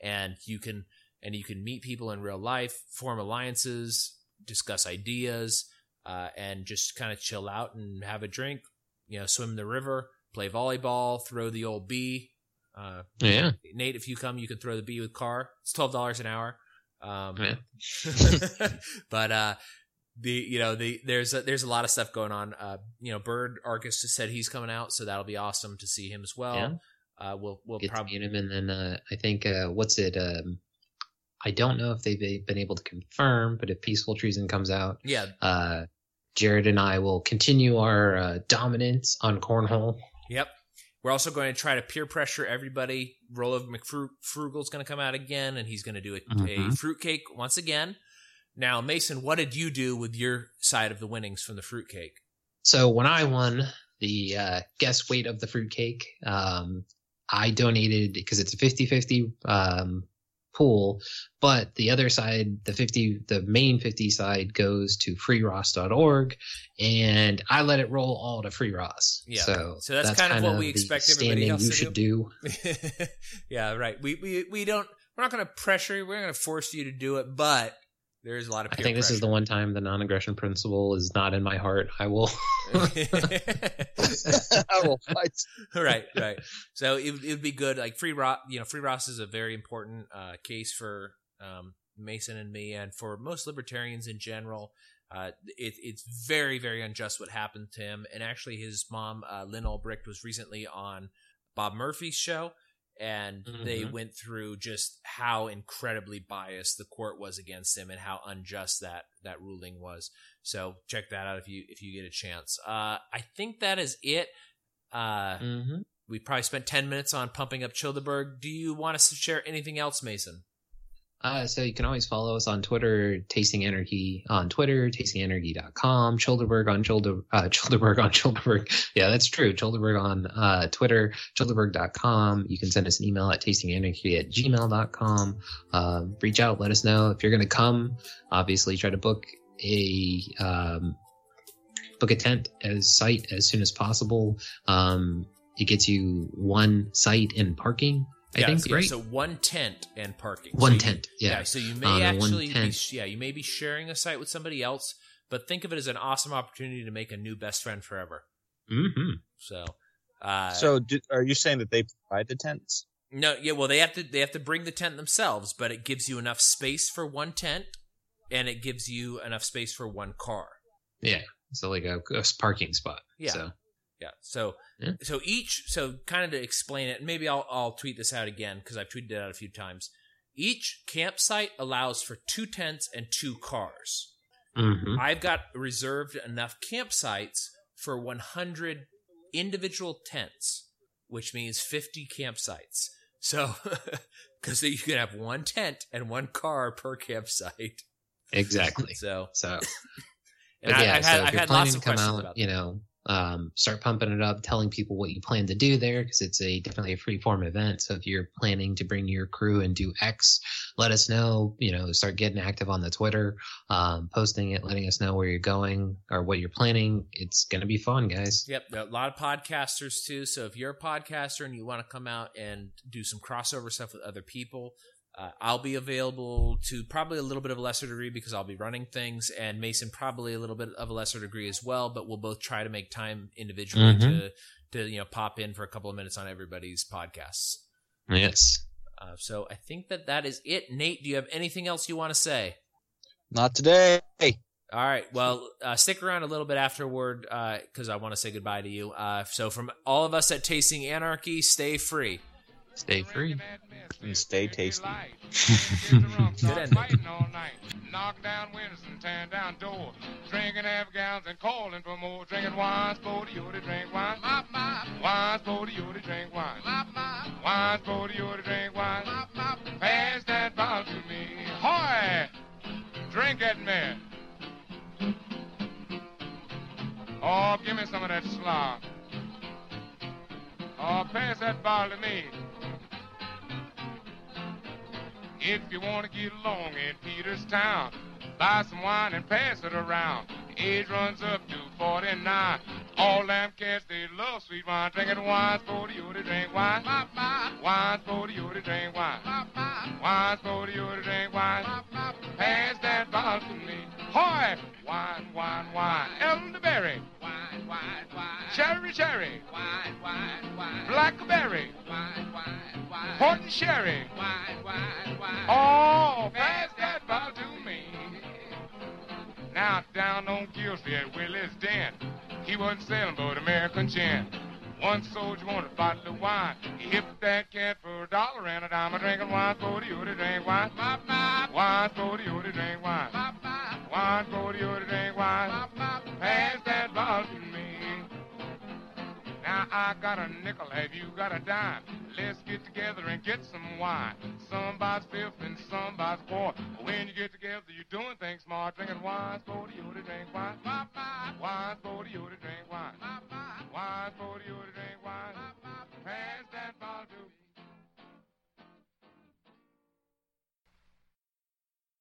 and you can and you can meet people in real life, form alliances, discuss ideas, uh, and just kind of chill out and have a drink. You know, swim in the river, play volleyball, throw the old B. Uh, yeah. Nate, if you come, you can throw the B with car. It's twelve dollars an hour. Um, Yeah. but uh, the you know the there's a, there's a lot of stuff going on. Uh, you know, Bird Arcus just said he's coming out, so that'll be awesome to see him as well. Yeah. Uh, we'll we'll Get probably meet him, and then uh, I think uh, what's it? Um, I don't know if they've been able to confirm, but if Peaceful Treason comes out, yeah uh, Jared and I will continue our uh, dominance on cornhole. Yep. We're also going to try to peer pressure everybody. Rolo McFrugal's going to come out again, and he's going to do a, a Mhm. fruitcake once again. Now, Mason, what did you do with your side of the winnings from the fruitcake? So when I won the uh, guess weight of the fruitcake, um, I donated because it's a 50-50 um, pool, but the other side, the 50, the main 50 side goes to freeross.org and I let it roll all to free Ross. Yeah. So, So that's kind of what we expect everybody else you to should do. yeah, right. We, we we don't. We're not going to pressure you. We're not going to force you to do it, but there is a lot of. I Peer think this is the one time the non-aggression principle is not in my heart. I will. I will fight. right, right. So it it would be good. Like free Ross, you know, free Ross is a very important uh, case for um, Mason and me, and for most libertarians in general. Uh, it, it's very, very unjust what happened to him. And actually, his mom, uh, Lynn Ulbricht, was recently on Bob Murphy's show, and they Mhm. went through just how incredibly biased the court was against him and how unjust that that ruling was. So check that out if you if you get a chance. Uh, I think that is it. Uh, hmm we probably spent ten minutes on pumping up Childerberg. Do you want us to share anything else, Mason? Uh, so you can always follow us on Twitter, Tasting Anarchy on Twitter, tastinganarchy.com, Childerberg on Childer, uh, Childerberg on Childerberg. Yeah, that's true. Childerberg on, uh, Twitter, childerberg.com. You can send us an email at tastinganarchy at gmail.com. Uh, reach out, let us know if you're going to come. Obviously try to book a, um, book a tent as site as soon as possible. Um, it gets you one site and parking. I yeah, think, so, yeah, right? so one tent and parking. one So you- tent. Yeah. So you may Um, actually, be, yeah, you may be sharing a site with somebody else, but think of it as an awesome opportunity to make a new best friend forever. Mm-hmm. So, uh, So, do, are you saying that they provide the tents? no, yeah, well, they have to they have to bring the tent themselves, but it gives you enough space for one tent, and it gives you enough space for one car. Yeah. So like a, a parking spot. Yeah. So Yeah. So Yeah. so each so kind of to explain it, and maybe I'll I'll tweet this out again because I've tweeted it out a few times. Each campsite allows for two tents and two cars. hmm I've got reserved enough campsites for 100 individual tents, which means 50 campsites. So, because you can have one tent and one car per campsite. exactly. So, So and I, yeah, I've so had, if I've you're had planning lots to of come questions out, about you know, um, start pumping it up, telling people what you plan to do there because it's a definitely a free form event. So if you're planning to bring your crew and do X, let us know. You know, start getting active on the Twitter, um, posting it, letting us know where you're going or what you're planning. It's gonna be fun, guys. Yep, a lot of podcasters too. So if you're a podcaster and you want to come out and do some crossover stuff with other people, uh, I'll be available to probably a little bit of a lesser degree because I'll be running things, and Mason probably a little bit of a lesser degree as well. But we'll both try to make time individually Mhm. to to you know pop in for a couple of minutes on everybody's podcasts. Yes. Uh, so I think that that is it. Nate, do you have anything else you want to say? Not today. All right. Well, uh, stick around a little bit afterward because I want to say goodbye to you. Uh, so, from all of us at Tasting Anarchy, stay free. Stay free. And stay tasty. Good ending. Fighting all night. Knock down windows and tearing down doors. Drinking half gallons and calling for more. Drinking wine, sporty, you to drink wine. Wine, sporty, you to drink wine. Wine, sporty, you to drink wine. Pass that bottle to me. Hoy! Drink it, man. Oh, give me some of that slop. Oh, pass that bottle to me. If you want to get along in Peterstown, buy some wine and pass it around. Age runs up to 49. All them cats, they love sweet wine. Drinking wine, sporty, you to drink wine. Wine, sporty, you to drink wine. Wine, sporty, you to drink wine. Pass that bottle to me. Hoy! Wine, wine, wine. Elderberry. Wine, wine, wine. Cherry, cherry. Wine, wine, wine. Blackberry. Wine, wine, Port and sherry. Wine, wine, wine. Oh, pass that bottle to me. Now down on Gillsby at Willie's Den, he wasn't selling but American gin. One soldier wanted a bottle of wine. He hipped that cat for a dollar and a dime. A drinking wine for the you to drink wine. Wine for you to drink wine. Wine for you to drink wine. Pass that bottle to me. I got a nickel, have you got a dime? Let's get together and get some wine. Somebody's fifth and somebody's fourth. When you get together, you're doing things smart. Drinking wine, for you to drink wine. wine, bye. You to drink wine. wine, bye. You to drink wine. Pass that ball to me.